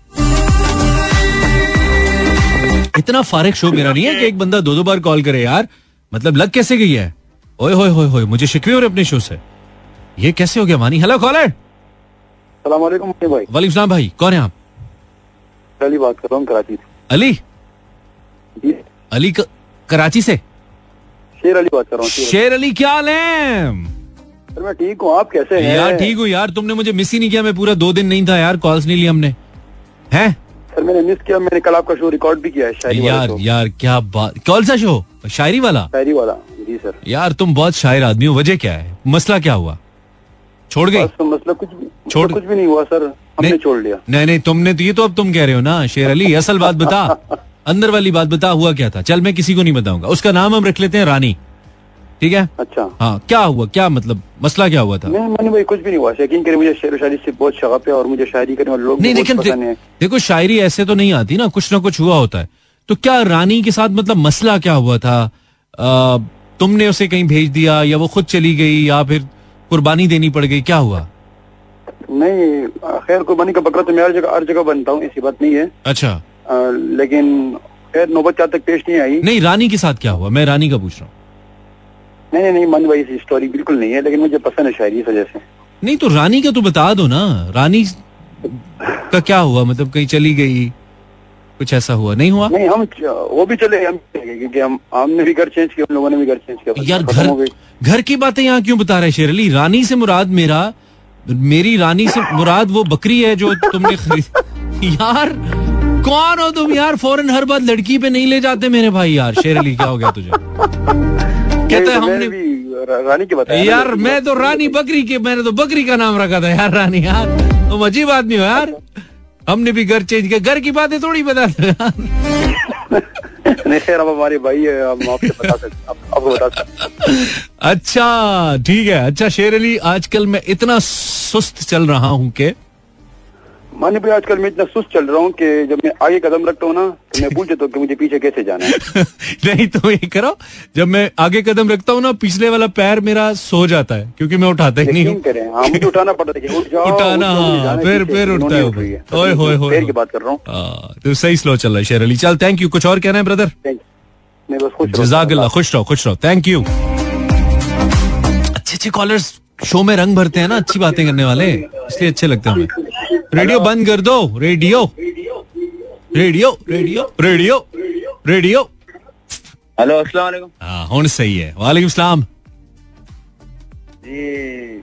इतना फारिग शो मेरा नहीं है कि एक बंदा दो दो बार कॉल करे यार। मतलब लग कैसे गई है? ओए होए होए होए मुझे शिकवे हो रहे अपने शो से। ये कैसे हो गया मानी? हेलो कॉलर सलाम वालेकुम भाई। वालेकुम सलाम भाई कौन है आप? पहली बात कर रहा हूँ कराची से। अली? जी। अली क- कराची से? शेर अली बात कर रहा हूँ शेर अली। क्या हाल है? अली। सर मैं ठीक हूँ आप कैसे हैं? यार ठीक हूँ यार तुमने मुझे मिस ही नहीं किया मैं पूरा दो दिन नहीं था यार कॉल्स नहीं लिया हमने। हैं? सर मैंने मिस किया मैंने कल आपका शो रिकॉर्ड भी किया है शायरी वाला यार यार क्या बात कौन सा शो शायरी वाला? शायरी वाला जी सर। यार तुम बहुत शायर आदमी हो वजह क्या है? मसला क्या हुआ? छोड़ गई? बस मतलब कुछ भी छोड़- कुछ भी नहीं हुआ सर। हमने नहीं। छोड़ लिया। नहीं नहीं तुमने तो ये तो अब तुम कह रहे हो ना शेर अली असल बात बता। अंदर वाली बात बता हुआ क्या था? चल मैं किसी को नहीं बताऊँगा। उसका नाम हम रख लेते हैं रानी। ठीक है? अच्छा। हाँ क्या हुआ? क्या मतलब मसला क्या हुआ था? नहीं मैंने भाई कुछ भी नहीं हुआ। यकीन करें मुझे शेर शायरी से बहुत शौक है और मुझे शायरी करने वाले लोग नहीं लेकिन दे, देखो शायरी ऐसे तो नहीं आती ना कुछ ना कुछ हुआ होता है। तो क्या रानी के साथ मतलब मसला क्या हुआ था? आ, तुमने उसे कहीं भेज दिया या वो खुद चली गई या फिर कुर्बानी देनी पड़ गई? क्या हुआ? नहीं खैर कुर्बानी का बकरा तो मैं हर जगह हर जगह बनता हूँ ऐसी बात नहीं है। अच्छा। लेकिन खैर नौबत चार तक पेश नहीं आई। नहीं रानी के साथ क्या हुआ? मैं रानी का पूछ रहा हूँ। नहीं नहीं नहीं मन भाई ऐसी स्टोरी बिल्कुल नहीं है लेकिन मुझे पसंद है शायरी इस वजह से। नहीं तो रानी का तो बता दो ना। रानी का क्या हुआ? मतलब कहीं चली गई कुछ ऐसा हुआ? नहीं हुआ? नहीं हम वो भी चले हम क्योंकि हम हमने भी घर चेंज किया हम लोगों ने भी घर चेंज किया। यार घर घर की बातें यहाँ क्यों बता रहे शेर अली रानी से मुराद मेरा मेरी रानी से मुराद वो बकरी है जो तुमने खरीद यार कौन हो तुम यार? फ़ौरन हर बात लड़की पे नहीं ले जाते मेरे भाई यार। शेर अली क्या हो गया तुझे? कहते हैं तो हमने? रानी के बताया यार मैं तो रानी बकरी के मैंने तो बकरी का नाम रखा था यार रानी यार। तुम अजीब आदमी हो यार। हमने भी घर चेंज किया। घर की बातें थोड़ी बता नहीं हमारे भाई है हम आपसे बता सकते आपको बता सकते अच्छा ठीक है। अच्छा शेर अली आजकल मैं इतना सुस्त चल रहा हूँ कि मानी भाई आजकल मैं इतना सुस्त चल रहा हूँ कि जब मैं आगे कदम रखता हूँ ना तो मैं भूल जाता हूँ कि मुझे पीछे कैसे जाना है। नहीं तो ये करो जब मैं आगे कदम रखता हूँ ना पिछले वाला पैर मेरा सो जाता है क्योंकि मैं उठाता ही नहीं हूँ। हाँ मुझे उठाना पड़ता है उठाना, हाँ, फिर- फिर उठता है बात कर रहा हूँ। हाँ, तो सही स्लो चल रहा है शेर अली। चल थैंक यू कुछ और कहना है ब्रदर। जजाकल्ला खुश रहो खुश रहो। थैंक यू अच्छे कॉलर्स शो में रंग भरते हैं ना अच्छी बातें करने वाले। इसलिए अच्छे लगते हैं हमें। रेडियो बंद कर दो। Radio radio radio radio radio hello अस्सलाम वालेकुम। हाँ हूँ सही है। वालेकुम सलाम। जी।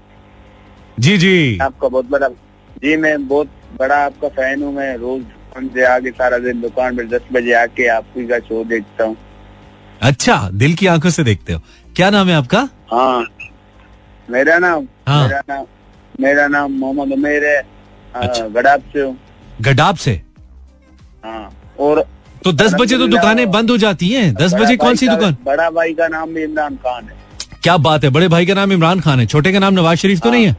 जी जी। आपका बहुत बड़ा जी मैं बहुत बड़ा आपका फ़ैन हूँ। मैं रोज दुकान से आके सारा दिन दुकान पे दस बजे आके आपकी का शो देखता हूँ। अच्छा दिल की आँखों से देखते हो। क्या नाम है आपका? हाँ मेरा नाम हाँ। मेरा नाम मेरा नाम मोहम्मद उमेर है। अच्छा। गडाप से हूँ। गडाब से? हाँ और तो दस बजे तो दुकानें बंद हो जाती हैं। दस बजे कौन सी दुकान? बड़ा भाई का नाम इमरान खान है। क्या बात है बड़े भाई का नाम इमरान खान है। छोटे का नाम नवाज़ शरीफ तो नहीं है?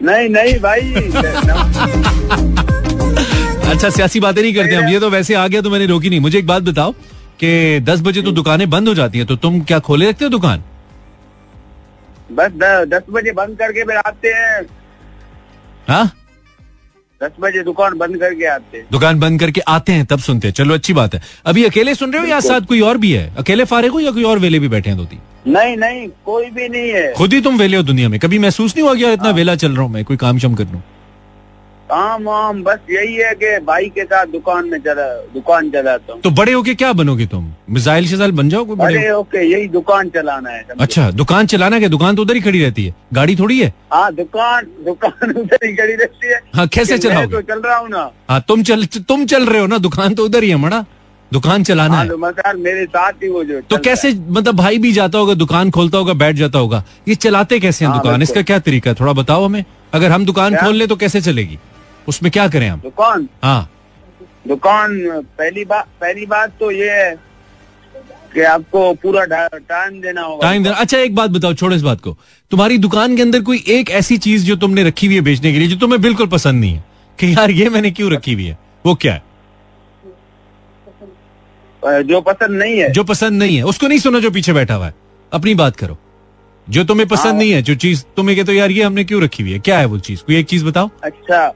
नहीं नहीं भाई। अच्छा सियासी बातें नहीं करते हम। ये तो वैसे आ गया तो मैंने रोकी नहीं। मुझे एक बात बताओ कि दस बजे तो दुकानें बंद हो जाती हैं तो तुम क्या खोले रखते हो दुकान? बस दस बजे बंद करके फिर आते हैं। हाँ? दस बजे दुकान बंद करके आते हैं। दुकान बंद करके आते हैं तब सुनते हैं। चलो अच्छी बात है। अभी अकेले सुन रहे हो या साथ कोई और भी है? अकेले फारिग हो या कोई और वेले भी बैठे हैं दो तीन? नहीं नहीं कोई भी नहीं है। खुद ही तुम वेले हो दुनिया में। कभी महसूस नहीं हुआ गया इतना वेला चल रहा हूँ मैं कोई काम शम कर लूँ? काम वाम बस यही है कि भाई के साथ दुकान में चला दुकान चलाता हूँ तो बड़े होके क्या बनोगे तुम? मिसाइल शिजाइल बन जाओ कोई बड़े ओके यही दुकान चलाना है अच्छा दुकान चलाना क्या? दुकान तो उधर ही खड़ी रहती है। गाड़ी थोड़ी है? हाँ दुकान दुकान उधर ही खड़ी रहती है। हाँ कैसे चलाओगे? तो चल रहा हूँ ना। हाँ तुम चल तुम चल रहे हो ना? दुकान तो उधर ही है मड़ा दुकान चलाना हाँ है। तो मेरे साथ ही वो जो तो कैसे मतलब भाई भी जाता होगा दुकान खोलता होगा बैठ जाता होगा? ये चलाते कैसे हैं हाँ, दुकान? इसका क्या तरीका है? थोड़ा बताओ हमें। अगर हम दुकान खोल ले तो कैसे चलेगी? उसमें क्या करें हम? दुकान। हाँ। दुकान पहली बात पहली बात तो ये है कि आपको पूरा टाइम देना होगा। टाइम देना। अच्छा एक बात बताओ छोड़ो इस बात को। तुम्हारी दुकान के अंदर कोई एक ऐसी चीज़ जो तुमने रखी हुई है बेचने के लिए जो तुम्हें बिल्कुल पसंद नहीं है? कि यार ये मैंने क्यों रखी हुई है? वो क्या है? जो पसंद नहीं है। जो पसंद नहीं है। उसको नहीं सुना जो पीछे बैठा हुआ है। अपनी बात करो। जो तुम्हें पसंद हाँ। नहीं है जो चीज़ तुम्हें कहते हो यार ये हमने क्यों रखी हुई है? क्या है वो चीज़? कोई एक चीज़ बताओ? अच्छा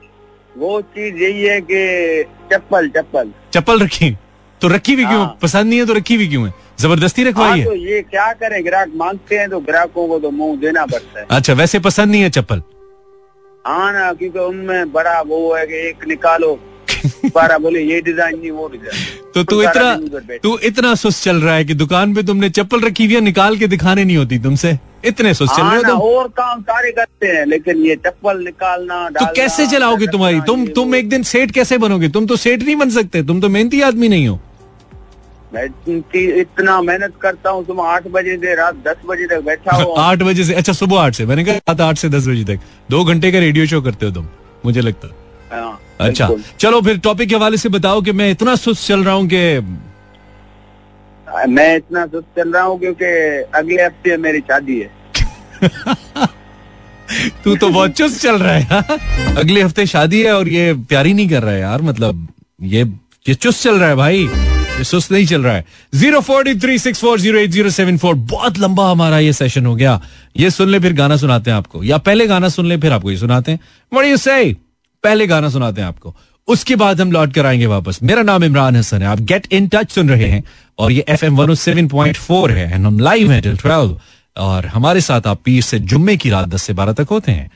वो चीज़ यही है कि चप्पल चप्पल। चप्पल रखी? तो रखी भी क्यों? हाँ। पसंद नहीं है तो रखी भी क्यों है? ज़बरदस्ती रखवाई तो है। ये क्या करें? ग्राहक मांगते हैं तो ग्राहकों को तो मुँह देना पड़ता है। अच्छा वैसे पसंद नहीं है चप्पल? हाँ ना क्योंकि उनमें बड़ा वो है कि एक निकालो बारह बोले ये डिज़ाइन नहीं वो डिज़ाइन तो तू इतना। तू इतना सुस्त चल रहा है कि दुकान पे तुमने चप्पल रखी हुई है निकाल के दिखाने नहीं होती तुमसे? इतने सुस्त चल हाँ रहे हो तुम। और काम सारे करते हैं लेकिन ये चप्पल निकालना तो कैसे चलाओगे तुम्हारी? तुम तुम एक दिन सेठ कैसे बनोगे? तुम तो सेठ नहीं बन सकते तुम तो मेहनती आदमी नहीं हो। मैं इतना मेहनत करता हूँ तुम आठ बजे से रात दस बजे तक बैठा हो। आठ बजे से अच्छा सुबह आठ से। मैंने कहा रात आठ से दस बजे तक। दो घंटे का रेडियो शो करते हो तुम मुझे लगता। है। अच्छा चलो फिर टॉपिक के हवाले से बताओ कि मैं इतना सुस्त चल रहा हूँ कि मैं इतना सुस्त चल रहा हूँ क्योंकि अगले हफ़्ते मेरी शादी है। तू तो बहुत चुस्त चल रहा है हाँ? अगले हफ़्ते शादी है और ये प्यारी नहीं कर रहा है यार मतलब ये ये चुस्त चल रहा है भाई ये सुस्त नहीं चल रहा है। Zero four three six four zero eight zero seven four बहुत लंबा हमारा ये सेशन हो गया। ये सुन ले फिर गाना सुनाते हैं आपको या पहले गाना सुन ले फिर आपको ये सुनाते हैं। You say? पहले गाना सुनाते हैं आपको। उसके बाद हम लौट कर आएँगे वापस। मेरा नाम इमरान हसन है। आप गेट इन टच सुन रहे हैं और ये एफ़ एम फोर है। एंड हम लाइव हैं टिल ट्वेल्व और हमारे साथ आप पीर से जुम्मे की रात दस से बारह तक होते हैं।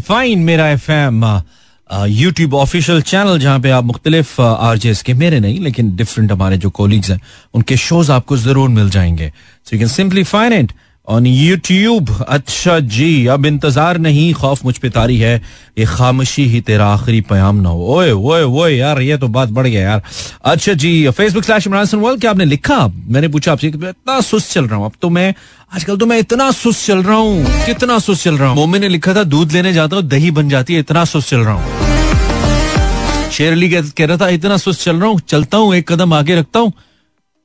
फाइन जो कोलीग्स हैं, उनके शोज़ आपको ज़रूर मिल जाएँगे। So you can simply find it on YouTube अच्छा जी, अब इंतज़ार नहीं, खौफ मुझ पे तारी है ये खामोशी ही तेरा आखिरी प्याम ना हो। ओए ओए ओए यार, ये तो बात बढ़ गया यार। अच्छा जी फेसबुक स्लैश इमरान सनवाल क्या आपने लिखा? मैंने पूछा आपसे इतना सुस्त चल रहा हूँ। अब तो मैं, आजकल तो मैं इतना सुस्त चल रहा हूँ, कितना सुस्त चल रहा हूँ। मोमिन ने लिखा था, दूध लेने जाता हूँ, दही बन जाती है, इतना सुस्त चल रहा हूँ। शेर अली कह रहा था, इतना सुस्त चल रहा हूँ, चलता हूँ, एक कदम आगे रखता हूँ,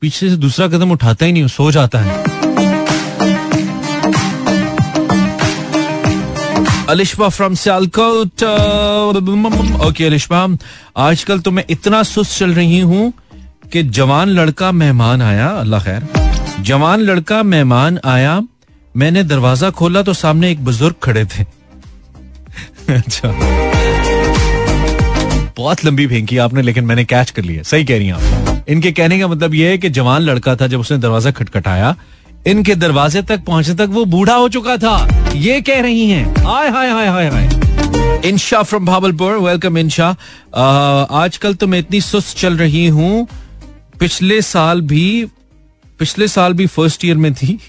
पीछे से दूसरा कदम उठाता ही नहीं सो जाता है। अलिशबा फ्रॉम सियालकोट ओके अलिशबा आजकल तो मैं इतना सुस्त चल रही हूँ कि जवान लड़का मेहमान आया अल्लाह खैर जवान लड़का मेहमान आया मैंने दरवाज़ा खोला तो सामने एक बुज़ुर्ग खड़े थे अच्छा बहुत लंबी फेंकी आपने लेकिन मैंने कैच कर लिया सही कह रही हैं आप इनके कहने का मतलब यह है कि जवान लड़का था जब उसने दरवाज़ा खटखटाया इनके दरवाजे तक पहुँचने तक वो बूढ़ा हो चुका था। ये कह रही हैं hi hi hi hi. Hi Insha from Bahawalpur welcome Insha आजकल तो मैं इतनी सुस्त चल रही हूँ। पिछले साल भी, पिछले साल भी फ़र्स्ट ईयर में थी।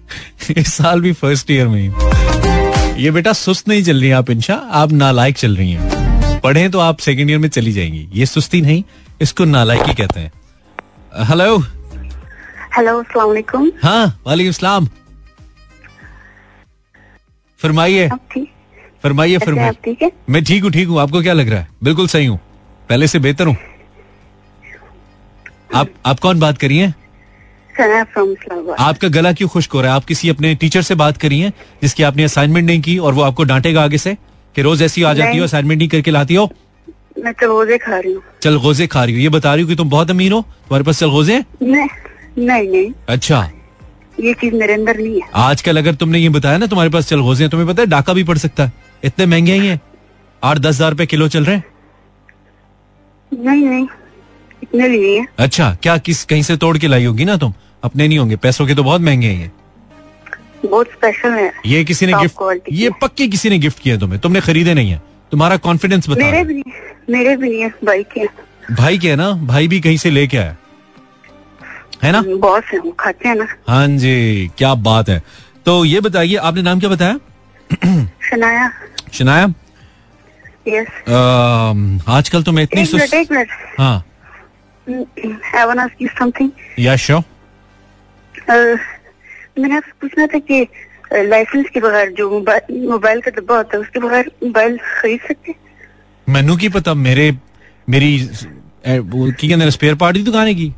इस साल भी फ़र्स्ट ईयर में। ये बेटा सुस्त नहीं चल रही आप इंशा आप नालायक चल रही हैं। पढ़े तो आप सेकेंड ईयर में चली जाएँगी। ये सुस्ती नहीं, इसको नालायकी कहते हैं। हेलो हेलो अस्सलाम हाँ वालेकुम सलाम। फरमाइए। फरमाइए फरमाइए। आप ठीक है? मैं ठीक हूँ ठीक हूँ। आपको क्या लग रहा है? बिल्कुल सही हूँ। पहले से बेहतर हूँ। आप आप कौन बात करिए आपका गला क्यों खुश्क हो रहा है? आप किसी अपने टीचर से बात करिए जिसकी आपने असाइनमेंट नहीं की और वो आपको डांटेगा आगे से कि रोज ऐसी आ जाती हो असाइनमेंट नहीं करके लाती हो? मैं चलोजे खा रही हूँ। चलगोजे खा रही हूँ। ये बता रही हूँ कि तुम बहुत अमीर हो। तुम्हारे पास चलगोजे नहीं नहीं। अच्छा। ये चीज़ मेरे अंदर नहीं है। आजकल अगर तुमने ये बताया ना तुम्हारे पास चलगोजे हैं तुम्हें पता है डाका भी पड़ सकता है। इतने महँगे ही हैं आठ दस हज़ार रूपए किलो चल रहे हैं। नहीं नहीं। इतने भी नहीं है। अच्छा क्या किस कहीं से तोड़ के लाई होगी ना तुम? अपने नहीं होंगे। पैसों के तो बहुत महँगे हैं ये। बहुत स्पेशल है। ये किसी ने गिफ्ट ये पक्के किसी ने गिफ्ट किया तुम्हें। तुमने खरीदे नहीं है। तुम्हारा कॉन्फिडेंस बता मेरे भी नहीं मेरे भी नहीं है। भाई के भाई है ना? भाई भी कहीं से लेके आया। है ना? बहुत से हम खाते हैं ना। हाँ जी क्या बात है। तो ये बताइए आपने नाम क्या बताया? शनाया। शनाया? यस आजकल तो मैं इतनी सुस्त हाँ। I want ask you something या श्योर मैंने आपसे पूछना था कि लाइसेंस के बगैर जो मोबाइल का डब्बा होता है उसके बगैर मोबाइल खरीद सकते मैनू की पता मेरे मेरी की स्पेयर पार्ट तो की दुकान है की?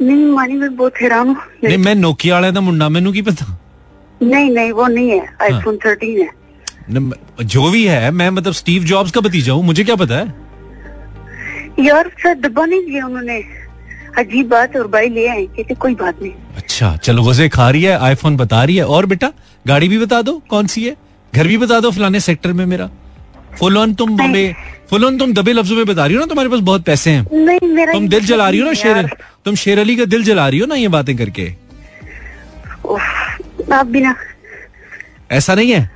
नहीं मानी मैं बहुत हैरान हूँ ਨਹੀਂ ਮੈਂ ਨੋਕੀਆ ਵਾਲੇ ਦਾ ਮੁੰਡਾ ਮੈਨੂੰ ਕੀ ਪਤਾ नहीं नहीं वो नहीं है हाँ। आईफोन थर्टीन है न- जो भी है मैं मतलब स्टीव जॉब्स का भतीजा हूँ मुझे क्या पता है यार सर डब्बा नहीं दिया उन्होंने अजीब बात है और भाई ले आए कहते कोई बात नहीं अच्छा चलो वजह खा रही है आईफोन बता रही है और बेटा गाड़ी भी बता दो कौन सी है घर भी बता दो फलाने सेक्टर में मेरा फुल ऑन तुम नहीं। बे फुल तुम दबे लफ्जों में बता रही हो ना तुम्हारे पास बहुत पैसे हैं। नहीं मेरा तुम दिल जला रही हो ना शेर तुम शेर अली का दिल जला रही हो ना ये बातें करके? आप भी ना ऐसा नहीं है?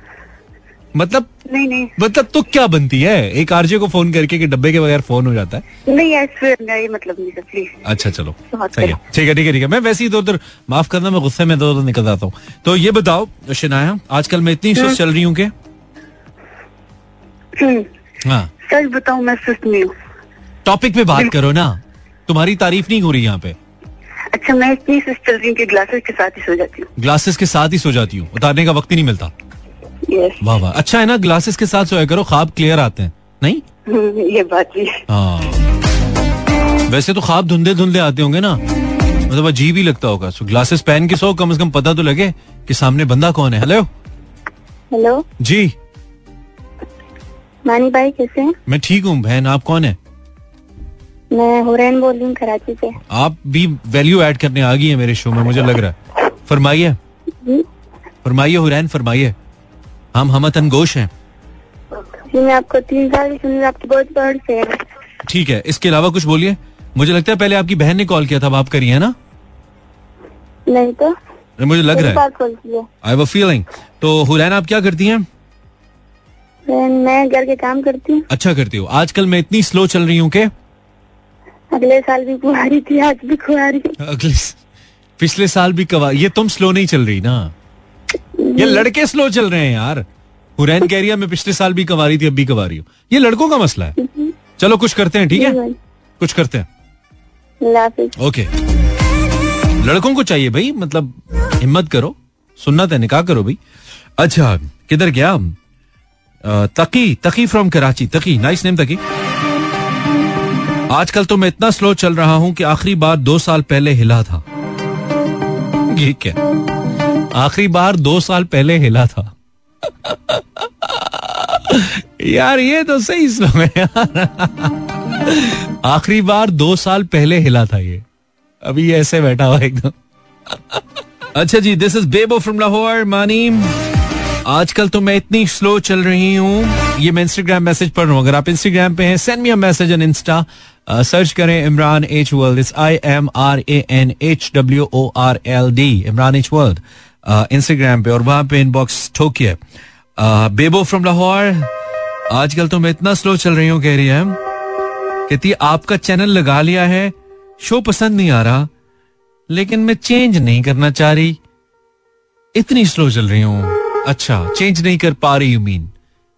मतलब नहीं नहीं। मतलब तो क्या बनती है? एक आरजे को फ़ोन करके कि डब्बे के बगैर फ़ोन हो जाता है। नहीं ऐसे ये मतलब नहीं सर प्लीज़ अच्छा चलो। सही है। ठीक है ठीक है ठीक है। मैं वैसे ही इधर उधर माफ़ करना मैं गुस्से में इधर उधर निकल जाता हूँ। तो ये बताओ शिनाया आजकल मैं इतनी सुस्त चल रही हूँ कि हाँ। सच बताऊँ मैं सुस्त नहीं हूँ। टॉपिक पे बात करो ना। तुम्हारी तारीफ़ नहीं हो रही यहाँ पे। अच्छा मैं इतनी सुस्त चल रही हूँ कि ग्लासेस के साथ ही सो जाती हूँ। ग्लासेस के साथ ही सो जाती हूँ। उतारने का वक्त ही नहीं मिलता। यस वाह वाह। अच्छा है ना ग्लासेस के साथ सोया करो ख्वाब क्लियर आते हैं। नहीं? ये बात भी हाँ। वैसे तो ख्वाब धुंधले धुंधले आते होंगे ना। मतलब अजीब ही लगता होगा। सो ग्लासेस पहन के सो कम से कम पता तो लगे कि सामने बंदा कौन है। हेलो हेलो जी। मानी भाई कैसे हैं? मैं ठीक हूँ बहन। आप कौन है? मैं हुरैन बोल रही हूँ कराची से। आप भी वैल्यू ऐड करने आ गई है मेरे शो में मुझे लग रहा है। फरमाइए। फरमाइए हुरैन फरमाइए। हम हमतन गोश हैं। जी मैं आपको तीन साल सुन आपकी बहुत बड़ से ठीक है इसके अलावा कुछ बोलिए। मुझे लगता है पहले आपकी बहन ने कॉल किया था अब आप करिए ना? नहीं तो? मुझे लग रहा है। है। आई वो फीलिंग तो हुरैन आप क्या करती हैं? मैं- घर के काम करती हूँ। अच्छा करती हो। आजकल मैं इतनी स्लो चल रही हूँ कि अगले साल भी कुआरी थी आज भी कुआरी अगले पिछले साल भी कवा ये तुम स्लो नहीं चल रही ना? ये लड़के स्लो चल रहे हैं यार। हुरैन कह रही है मैं पिछले साल भी कवारी थी अब भी कवारी हूँ। ये लड़कों का मसला है। चलो कुछ करते हैं ठीक है? कुछ करते हैं। ओके। लड़कों को चाहिए भाई मतलब हिम्मत करो। सुन्नत है निकाह करो भाई। अच्छा किधर गया? Taqi Taqi from Karachi Taqi nice name Taqi आजकल तो मैं इतना स्लो चल रहा हूँ कि आखिरी बार दो साल पहले हिला था। ये क्या? आखिरी बार दो साल पहले हिला था। यार, ये तो सही स्लो है आखिरी बार दो साल पहले हिला था ये। अभी ऐसे बैठा हुआ एकदम। अच्छा जी this is Bebo from Lahore Mani आजकल तो मैं इतनी स्लो चल रही हूँ। ये मैं इंस्टाग्राम मैसेज पढ़ रहा हूँ। अगर आप इंस्टाग्राम पे हैं send me a message on insta search करें Imran H World I M R A N H W O R L D Imran H World Instagram पे। और वहाँ पे इनबॉक्स ठोकिए बेबो फ्रॉम लाहौर आजकल तो मैं इतना स्लो चल रही हूँ, कह रही है। कहती आपका चैनल लगा लिया है। शो पसंद नहीं आ रहा। लेकिन मैं चेंज नहीं करना चाह रही। इतनी स्लो चल रही हूँ। अच्छा चेंज नहीं कर पा रही यू मीन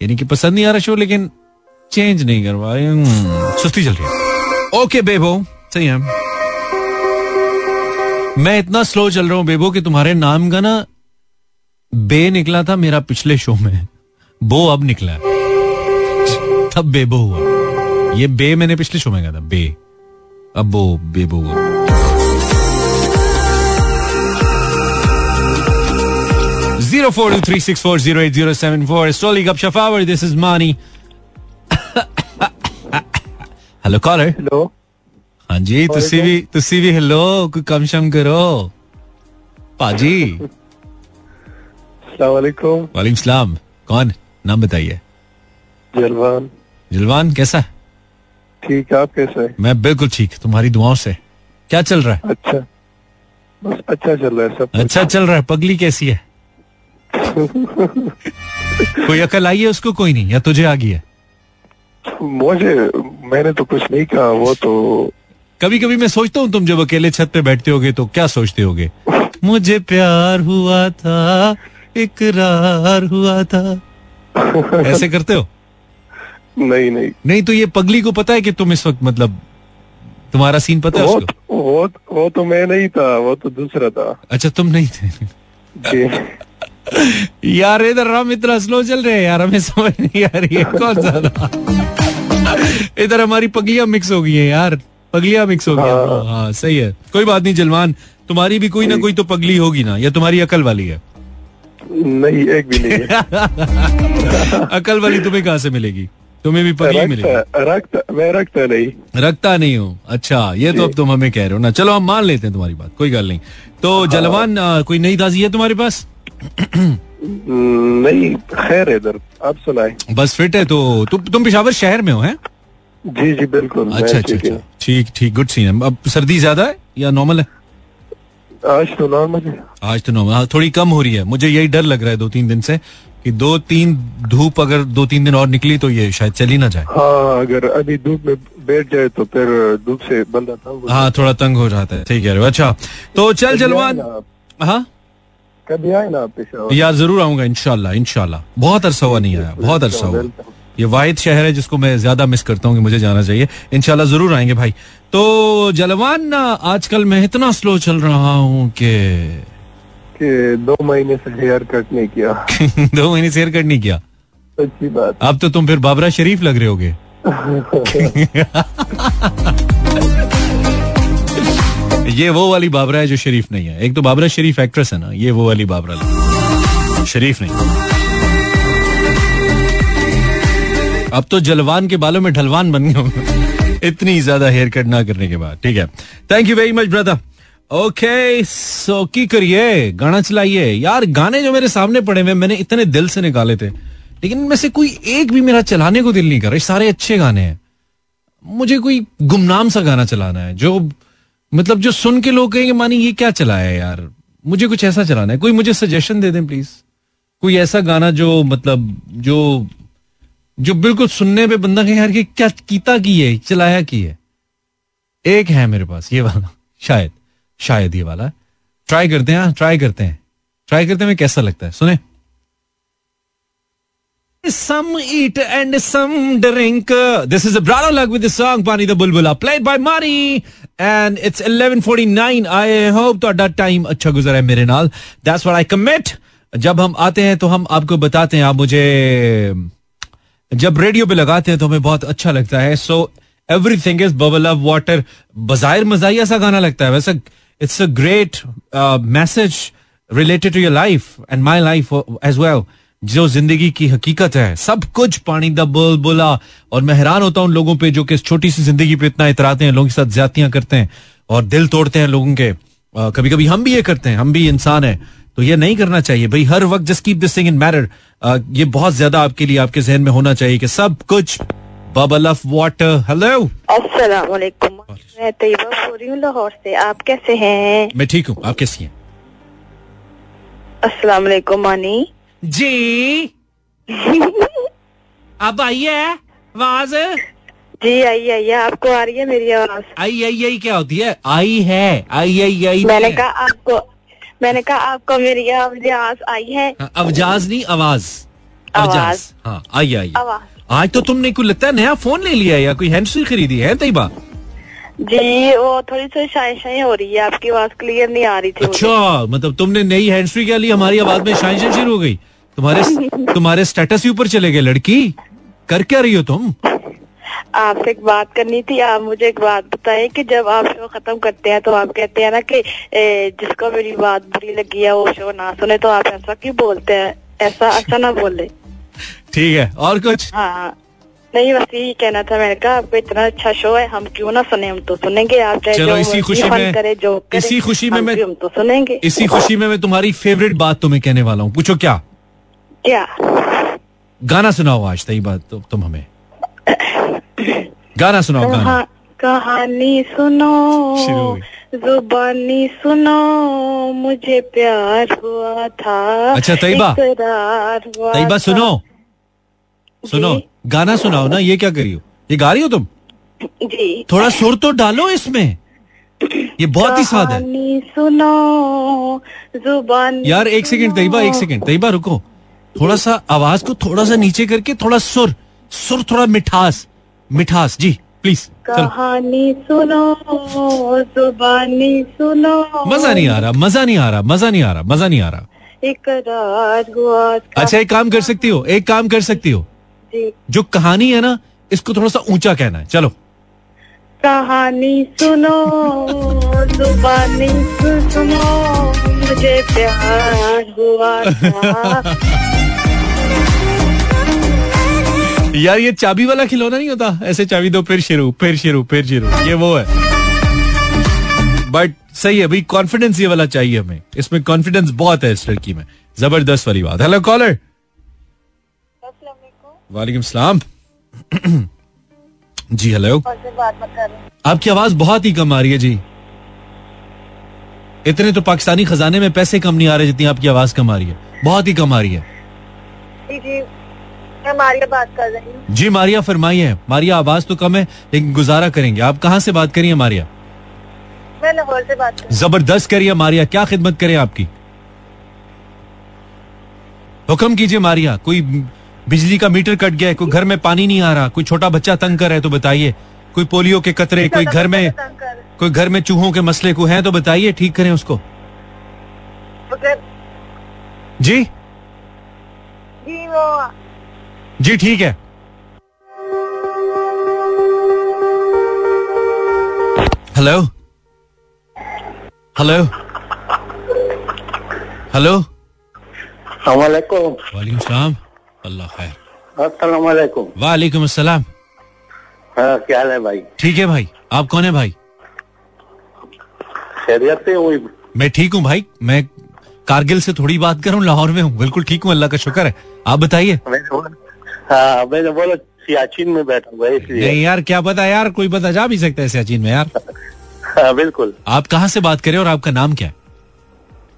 यानी कि पसंद नहीं आ रहा शो लेकिन चेंज नहीं कर पा रही हम्म, सुस्ती चल रही है। ओके बेबो सही है। मैं इतना स्लो चल रहा हूँ बेबो कि तुम्हारे नाम का ना बे निकला था मेरा पिछले शो में। बो अब निकला तब बेबो हुआ। ये बे मैंने पिछले शो में कहा था बे। अब वो बेबो हुआ। Zero four two three six four zero eight zero seven four स्टोली गप शफावर this is Mani hello caller hello हाँ जी तुसी भी तुसी भी हेलो कोई कम शम करो पाजी सलामकुम वालेकुम सलाम कौन नाम बताइए जलवान जलवान कैसा ठीक है आप कैसे मैं बिल्कुल ठीक तुम्हारी दुआओं से। क्या चल रहा है? अच्छा। बस अच्छा चल रहा है सब अच्छा चल रहा है पगली कैसी है? कोई अकल आई है उसको? कोई नहीं या तुझे आ गई है? मुझे मैंने तो कुछ नहीं कहा वो तो कभी कभी मैं सोचता हूँ तुम जब अकेले छत पे बैठते होगे तो क्या सोचते होगे? मुझे प्यार हुआ था इकरार हुआ था। ऐसे करते हो? नहीं नहीं। नहीं तो ये पगली को पता है कि तुम इस वक्त मतलब तुम्हारा सीन पता है उसको? वो वो तो मैं नहीं था वो तो दूसरा था। अच्छा तुम नहीं थे। यार इधर हम इतना स्लो चल रहे हैं यार हमें समझ नहीं आ रही है कौन सा इधर हमारी पगलियाँ मिक्स हो गई है यार पगलियाँ मिक्स हो गई हैं, हाँ। हाँ सही है। कोई बात नहीं जलमान तुम्हारी भी कोई ना कोई तो पगली होगी ना या तुम्हारी अकल वाली है? नहीं एक भी नहीं है। अकल वाली तुम्हें कहाँ से मिलेगी? तुम्हें भी पगली मिलेगी। रखता रखता मैं रखता नहीं। रखता नहीं हूँ? अच्छा ये तो अब तुम हमें कह रहे हो ना। चलो हम मान लेते हैं तुम्हारी बात कोई गल नहीं। तो जलवान कोई नई ताजी है तुम्हारे पास? नहीं खैर है इधर आप सुनाए। बस फिट है तो तुम तुम पिशावर शहर में हो हैं? जी जी बिल्कुल अच्छा अच्छा ठीक अच्छा। ठीक ठीक गुड सीन है। अब सर्दी ज़्यादा है या नॉर्मल है? आज तो नॉर्मल है। आज तो नॉर्मल हाँ थोड़ी कम हो रही है। मुझे यही डर लग रहा है दो तीन दिन से कि दो तीन धूप अगर दो तीन दिन और निकली तो ये शायद चली ना जाए। हाँ अगर अभी धूप में बैठ जाए तो फिर धूप से बंदा तंग हाँ थोड़ा तंग हो जाता है। ठीक है अच्छा। तो चल जाए। जलवान। हाँ? कभी आए ना पेशावर? यार ज़रूर आऊँगा इनशाला इनशाला बहुत अरसा हुआ नहीं आया बहुत अरसा हुआ। ये वाहिद शहर है जिसको मैं ज़्यादा मिस करता हूँ कि मुझे जाना चाहिए। इनशाला ज़रूर आएँगे भाई। तो जलवान ना आजकल मैं इतना स्लो चल रहा हूँ कि कि दो महीने से हेयर कट नहीं किया। दो महीने से हेयर कट नहीं किया। सच्ची बात। अब तो तुम फिर बाबरा शरीफ लग रहे होगे। ये वो वाली बाबरा है जो शरीफ नहीं है। एक तो बाबरा शरीफ एक्ट्रेस है ना, ये वो वाली बाबरा शरीफ नहीं। अब तो जलवान के बालों में ढलवान बन गए इतनी ज़्यादा हेयर कट ना करने के बाद, ठीक है। Thank you very much brother okay so की करिए? गाना चलाइए। यार, गाने जो मेरे सामने पड़े हुए मैंने इतने दिल से निकाले थे। लेकिन इनमें से कोई एक भी मेरा चलाने को दिल नहीं कर रहा। सारे अच्छे गाने हैं। मुझे कोई गुमनाम सा गाना चलाना है, जो मतलब जो सुन के लोग कहेंगे, मानी ये क्या चलाया है यार? मुझे कुछ ऐसा चलाना है। कोई मुझे सजेशन दे दें प्लीज़ कोई ऐसा गाना जो मतलब जो जो बिल्कुल सुनने पे बंदा कहे, यार, ये क्या कीता की है? चलाया की है? एक है मेरे पास, ये वाला, शायद शायद ये वाला। ट्राई करते हैं हाँ ट्राई करते हैं। ट्राई करते हैं कैसा लगता है? सुने। Some eat and some drink. This is a Brano Lug with the song Pani the Bulbula played by Mani and it's 11:49. I hope ਤੁਹਾਡਾ टाइम अच्छा गुजरा है मेरे नाल. That's what I commit. जब हम आते हैं तो हम आपको बताते हैं आप मुझे जब रेडियो पे लगाते हैं तो हमें बहुत अच्छा लगता है so everything is bubble of water बजायर मजाइया सा गाना लगता है वैसे it's a great message related to your life and my life as well जो ज़िंदगी की हकीकत है। सब कुछ पानी द बुल बुला। और मैं हैरान होता हूँ उन लोगों पे जो कि इस छोटी सी ज़िंदगी पे इतना इतराते हैं लोगों के साथ ज्यादतियाँ करते हैं और दिल तोड़ते हैं लोगों के। कभी कभी हम भी ये करते हैं हम भी इंसान है। तो ये नहीं करना चाहिए। भाई हर वक्त just keep this thing in matter ये बहुत ज़्यादा आपके लिए आपके जहन में होना चाहिए कि सब कुछ बबल ऑफ़ वाटर हेलो अस्सलाम वालेकुम मैं तैयबा बोल रही हूँ लाहौर से। आप कैसे हैं? मैं ठीक हूँ। आप कैसी हैं? अस्सलाम वालेकुम मानी। जी। अब आई है आवाज़? जी आइए आइए आपको आ रही है मेरी आवाज़? आई आई आई क्या होती है? आई है आई आई आई मैंने कहा आपको मैंने कहा आपको मेरी आवाज़ आई है। हाँ, अवजाज नहीं आवाज़। आवाज़। अवजाज हाँ आई आई। आवाज़। आज तो तुमने कोई लगता है नया फ़ोन ले लिया है या कोई हैंडफ्री खरीदी है? तैयबा जी वो थोड़ी सी शाई शाई हो रही है। आपकी आवाज़ क्लियर नहीं आ रही थी अच्छा मतलब तुमने नई हैंडफ्री क्या ली? हमारी आवाज़ में शाइन शुरू हो गई। तुम्हारे तुम्हारे स्टेटस ऊपर चले गए लड़की। कर क्या रही हो तुम? आपसे एक बात करनी थी आप मुझे एक बात बताएँ कि जब आप शो खत्म करते हैं तो आप कहते हैं ना कि ए, जिसको मेरी बात बुरी लगी है वो शो ना सुने तो आप ऐसा क्यों बोलते हैं? ऐसा ऐसा ना बोले। ठीक है और कुछ? हाँ नहीं बस यही कहना था मैंने कहा आपको इतना अच्छा शो है हम क्यों ना सुने हम तो सुनेंगे। आप चाहे चलो जो इसी खुशी में करे जो करे, इसी खुशी में हम तो सुनेंगे। इसी खुशी में मैं तुम्हारी फेवरेट बात तुम्हें कहने वाला हूँ। पूछो क्या? क्या गाना सुनाओ आज तई बात तो तुम हमें। गाना सुनाओ गाना। कहा, कहानी सुनो जुबानी सुनो मुझे प्यार हुआ था। अच्छा, तैयबा। तैयबा सुनो। सुनो गाना सुनाओ ना ये क्या करी हो? ये गा रही हो तुम? जी। थोड़ा सुर तो डालो इसमें। ये बहुत ही सादा है। सुनो जुबानी यार एक सेकंड तैयबा एक सेकंड तैयबा रुको। थोड़ा सा आवाज़ को थोड़ा सा नीचे करके थोड़ा सुर सुर थोड़ा मिठास मिठास। जी प्लीज़ कहानी सुनो जुबानी सुनो। मज़ा नहीं आ रहा मज़ा नहीं आ रहा मज़ा नहीं आ रहा मज़ा नहीं आ रहा। इकरार हुआ अच्छा एक काम कर सकती हो एक काम कर सकती हो। जी। जो कहानी है ना इसको थोड़ा सा ऊँचा कहना है चलो। कहानी सुनो जुबानी सुनो मुझे प्यार हुआ यार ये चाबी वाला खिलौना नहीं होता? ऐसे चाबी दो फिर शुरू फिर शुरू फिर शुरू। ये वो है। बट सही है भाई कॉन्फिडेंस ये वाला चाहिए हमें। इसमें कॉन्फिडेंस बहुत है इस लड़की में। ज़बरदस्त वाली बात। हेलो कॉलर वालेकुम सलाम। जी हेलो आपकी आवाज़ बहुत ही कम आ रही है जी। इतने तो पाकिस्तानी खजाने में पैसे कम नहीं आ रहे जितनी आपकी आवाज़ कम आ रही है। बहुत ही कम आ रही है। जी जी। मैं मारिया बात कर रही हूँ। जी मारिया फरमाइए मारिया आवाज़ तो कम है लेकिन गुजारा करेंगे। आप कहाँ से बात करिए मारिया? मैं लाहौर से बात कर ज़बरदस्त करिए मारिया क्या खिदमत करें आपकी? हुक्म कीजिए मारिया कोई बिजली का मीटर कट गया है कोई घर में पानी नहीं आ रहा कोई छोटा बच्चा तंग कर रहा है तो बताइए। कोई पोलियो के कतरे कोई घर में कोई घर में चूहों के मसले को है तो बताइए ठीक करें उसको। मतलब जी? जी वो जी ठीक है। हेलो हेलो हेलो सलामकुम वालेकुम सलाम अल्लाह खैर असलकुम वालेकुम अस्सलाम क्या हाल है भाई? ठीक है भाई। आप कौन है भाई? खैरियत से हुई मैं ठीक हूँ भाई। मैं कारगिल से थोड़ी बात कर रहा हूँ लाहौर में हूँ। बिल्कुल ठीक हूँ अल्लाह का शुक्र है। आप बताइए। हाँ मैंने बोला सियाचिन में बैठा हुआ है इसलिए। नहीं यार क्या पता यार कोई पता जा भी सकता है सियाचिन में यार। हाँ बिल्कुल। आप कहाँ से बात करें और आपका नाम क्या है?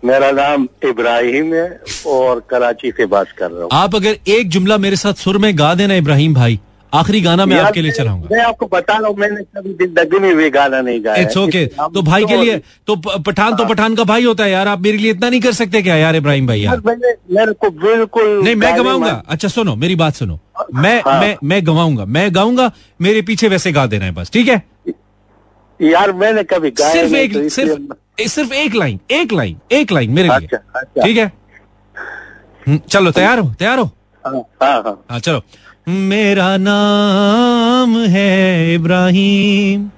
मेरा नाम इब्राहिम है और कराची से बात कर रहा हूँ। आप अगर एक जुमला मेरे साथ सुर में गा देना इब्राहिम भाई। आखिरी गाना मैं आपके लिए चलाऊँगा। मैं आपको बता रहा हूँ मैंने कभी ज़िंदगी में भी गाना नहीं गाया इट्स ओके तो भाई के लिए तो पठान तो पठान का भाई होता है यार आप मेरे लिए इतना नहीं कर सकते क्या यार इब्राहिम भाई यार? मेरे को बिल्कुल नहीं मैं गवाऊँगा। अच्छा सुनो मेरी बात सुनो। मैं हाँ। मैं मैं गवाऊँगा। मैं गाऊँगा मेरे पीछे वैसे गा देना है बस ठीक है? यार मैंने कभी गाया सिर्फ़ एक तो सिर्फ़ सिर्फ़ एक लाइन एक लाइन एक लाइन मेरे लिए। अच्छा, अच्छा। ठीक है? हम्म, चलो तैयार हो तैयार हो? हाँ हाँ हाँ। हाँ चलो। मेरा नाम है इब्राहिम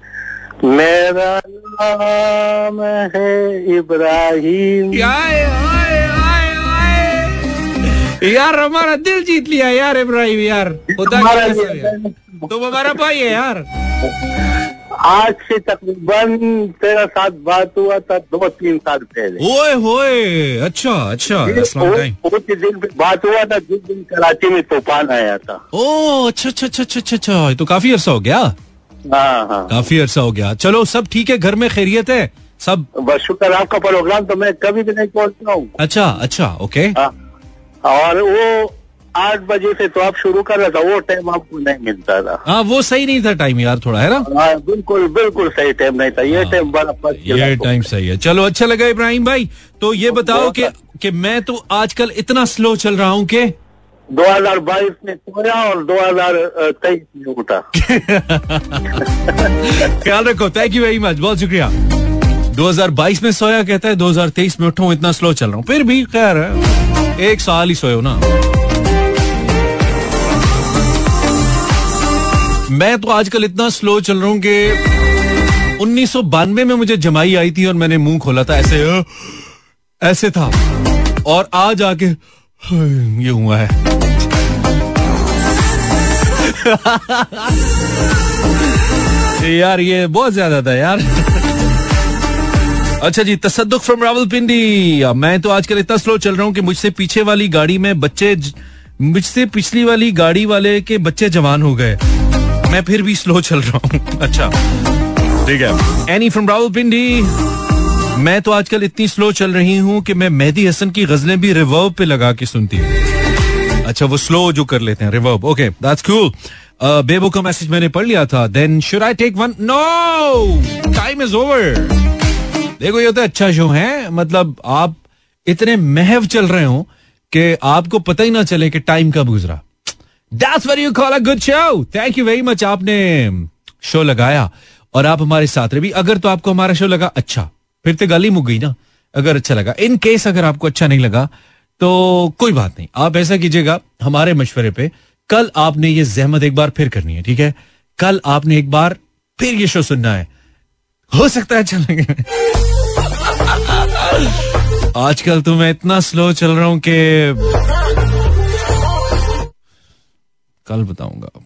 मेरा नाम है इब्राहिम आए, आए, आए, आए। यार हमारा दिल जीत लिया यार इब्राहिम यार? तुम हमारा भाई है यार आज से तकरीबन तेरा साथ बात हुआ था दो तीन साल पहले। ओए होए अच्छा अच्छा. उस दिन बात हुआ था जिस दिन कराची में तूफ़ान आया था। ओ अच्छा अच्छा अच्छा अच्छा अच्छा अच्छा तो काफ़ी अरसा हो गया। हाँ हाँ। काफ़ी अरसा हो गया। चलो सब ठीक है घर में खैरियत है? सब बस शुक्र आपका प्रोग्राम तो मैं कभी भी नहीं पहुँचता हूँ। अच्छा अच्छा ओके हाँ और वो आठ बजे से तो आप शुरू कर रहा था वो टाइम आपको नहीं मिलता था। हाँ वो सही नहीं था टाइम यार थोड़ा है ना? हाँ बिल्कुल बिल्कुल सही टाइम नहीं था। ये टाइम बड़ा ये टाइम सही है। चलो अच्छा लगा इब्राहिम भाई। तो ये बताओ कि कि मैं तो आजकल इतना स्लो चल रहा हूँ कि 2022 में सोया और 2023 में उठा। ख्याल रखो थैंक यू वेरी मच बहुत शुक्रिया। 2022 में सोया कहता है 2023 में उठा इतना स्लो चल रहा हूँ। फिर भी खैर है एक साल ही सोयो ना। मैं तो आजकल इतना स्लो चल रहा हूँ कि उन्नीस सौ बानवे में मुझे जमाई आई थी और मैंने मुँह खोला था, ऐसे ऐसे था। और आज आके, ये हुआ है। यार, ये बहुत ज़्यादा था यार। अच्छा जी, तसद्दुक फ्रॉम रावलपिंडी। मैं तो आजकल इतना स्लो चल रहा हूँ कि मुझसे पीछे वाली गाड़ी में बच्चे मुझसे पिछली वाली गाड़ी वाले के बच्चे जवान हो गए। मैं फिर भी स्लो चल रहा हूँ। अच्छा। ठीक है। एनी फ्रॉम रावलपिंडी मैं तो आजकल इतनी स्लो चल रही हूँ कि मैं मेहदी हसन की गजलें भी रिवर्व पे लगा के सुनती हूँ। अच्छा वो स्लो जो कर लेते हैं reverb okay that's cool Bebo का मैसेज मैंने पढ़ लिया था। Then should I take one no time is over देखो ये तो अच्छा शो है। मतलब आप इतने महव चल रहे हो कि आपको पता ही ना चले कि टाइम कब गुजरा। That's very you call a good show thank you very much आपने शो लगाया और आप हमारे साथ रहे भी अगर तो आपको हमारा शो लगा अच्छा। फिर तो गली मुक गई ना। अगर अच्छा लगा। इन केस अगर आपको अच्छा नहीं लगा तो कोई बात नहीं। आप ऐसा कीजिएगा, हमारे मशवरे पे कल आपने ये जहमत एक बार फिर करनी है, ठीक है? कल आपने एक बार फिर ये शो सुनना है। हो सकता है अच्छा लगे। आजकल तो मैं इतना स्लो चल रहा हूँ कि कल बताऊँगा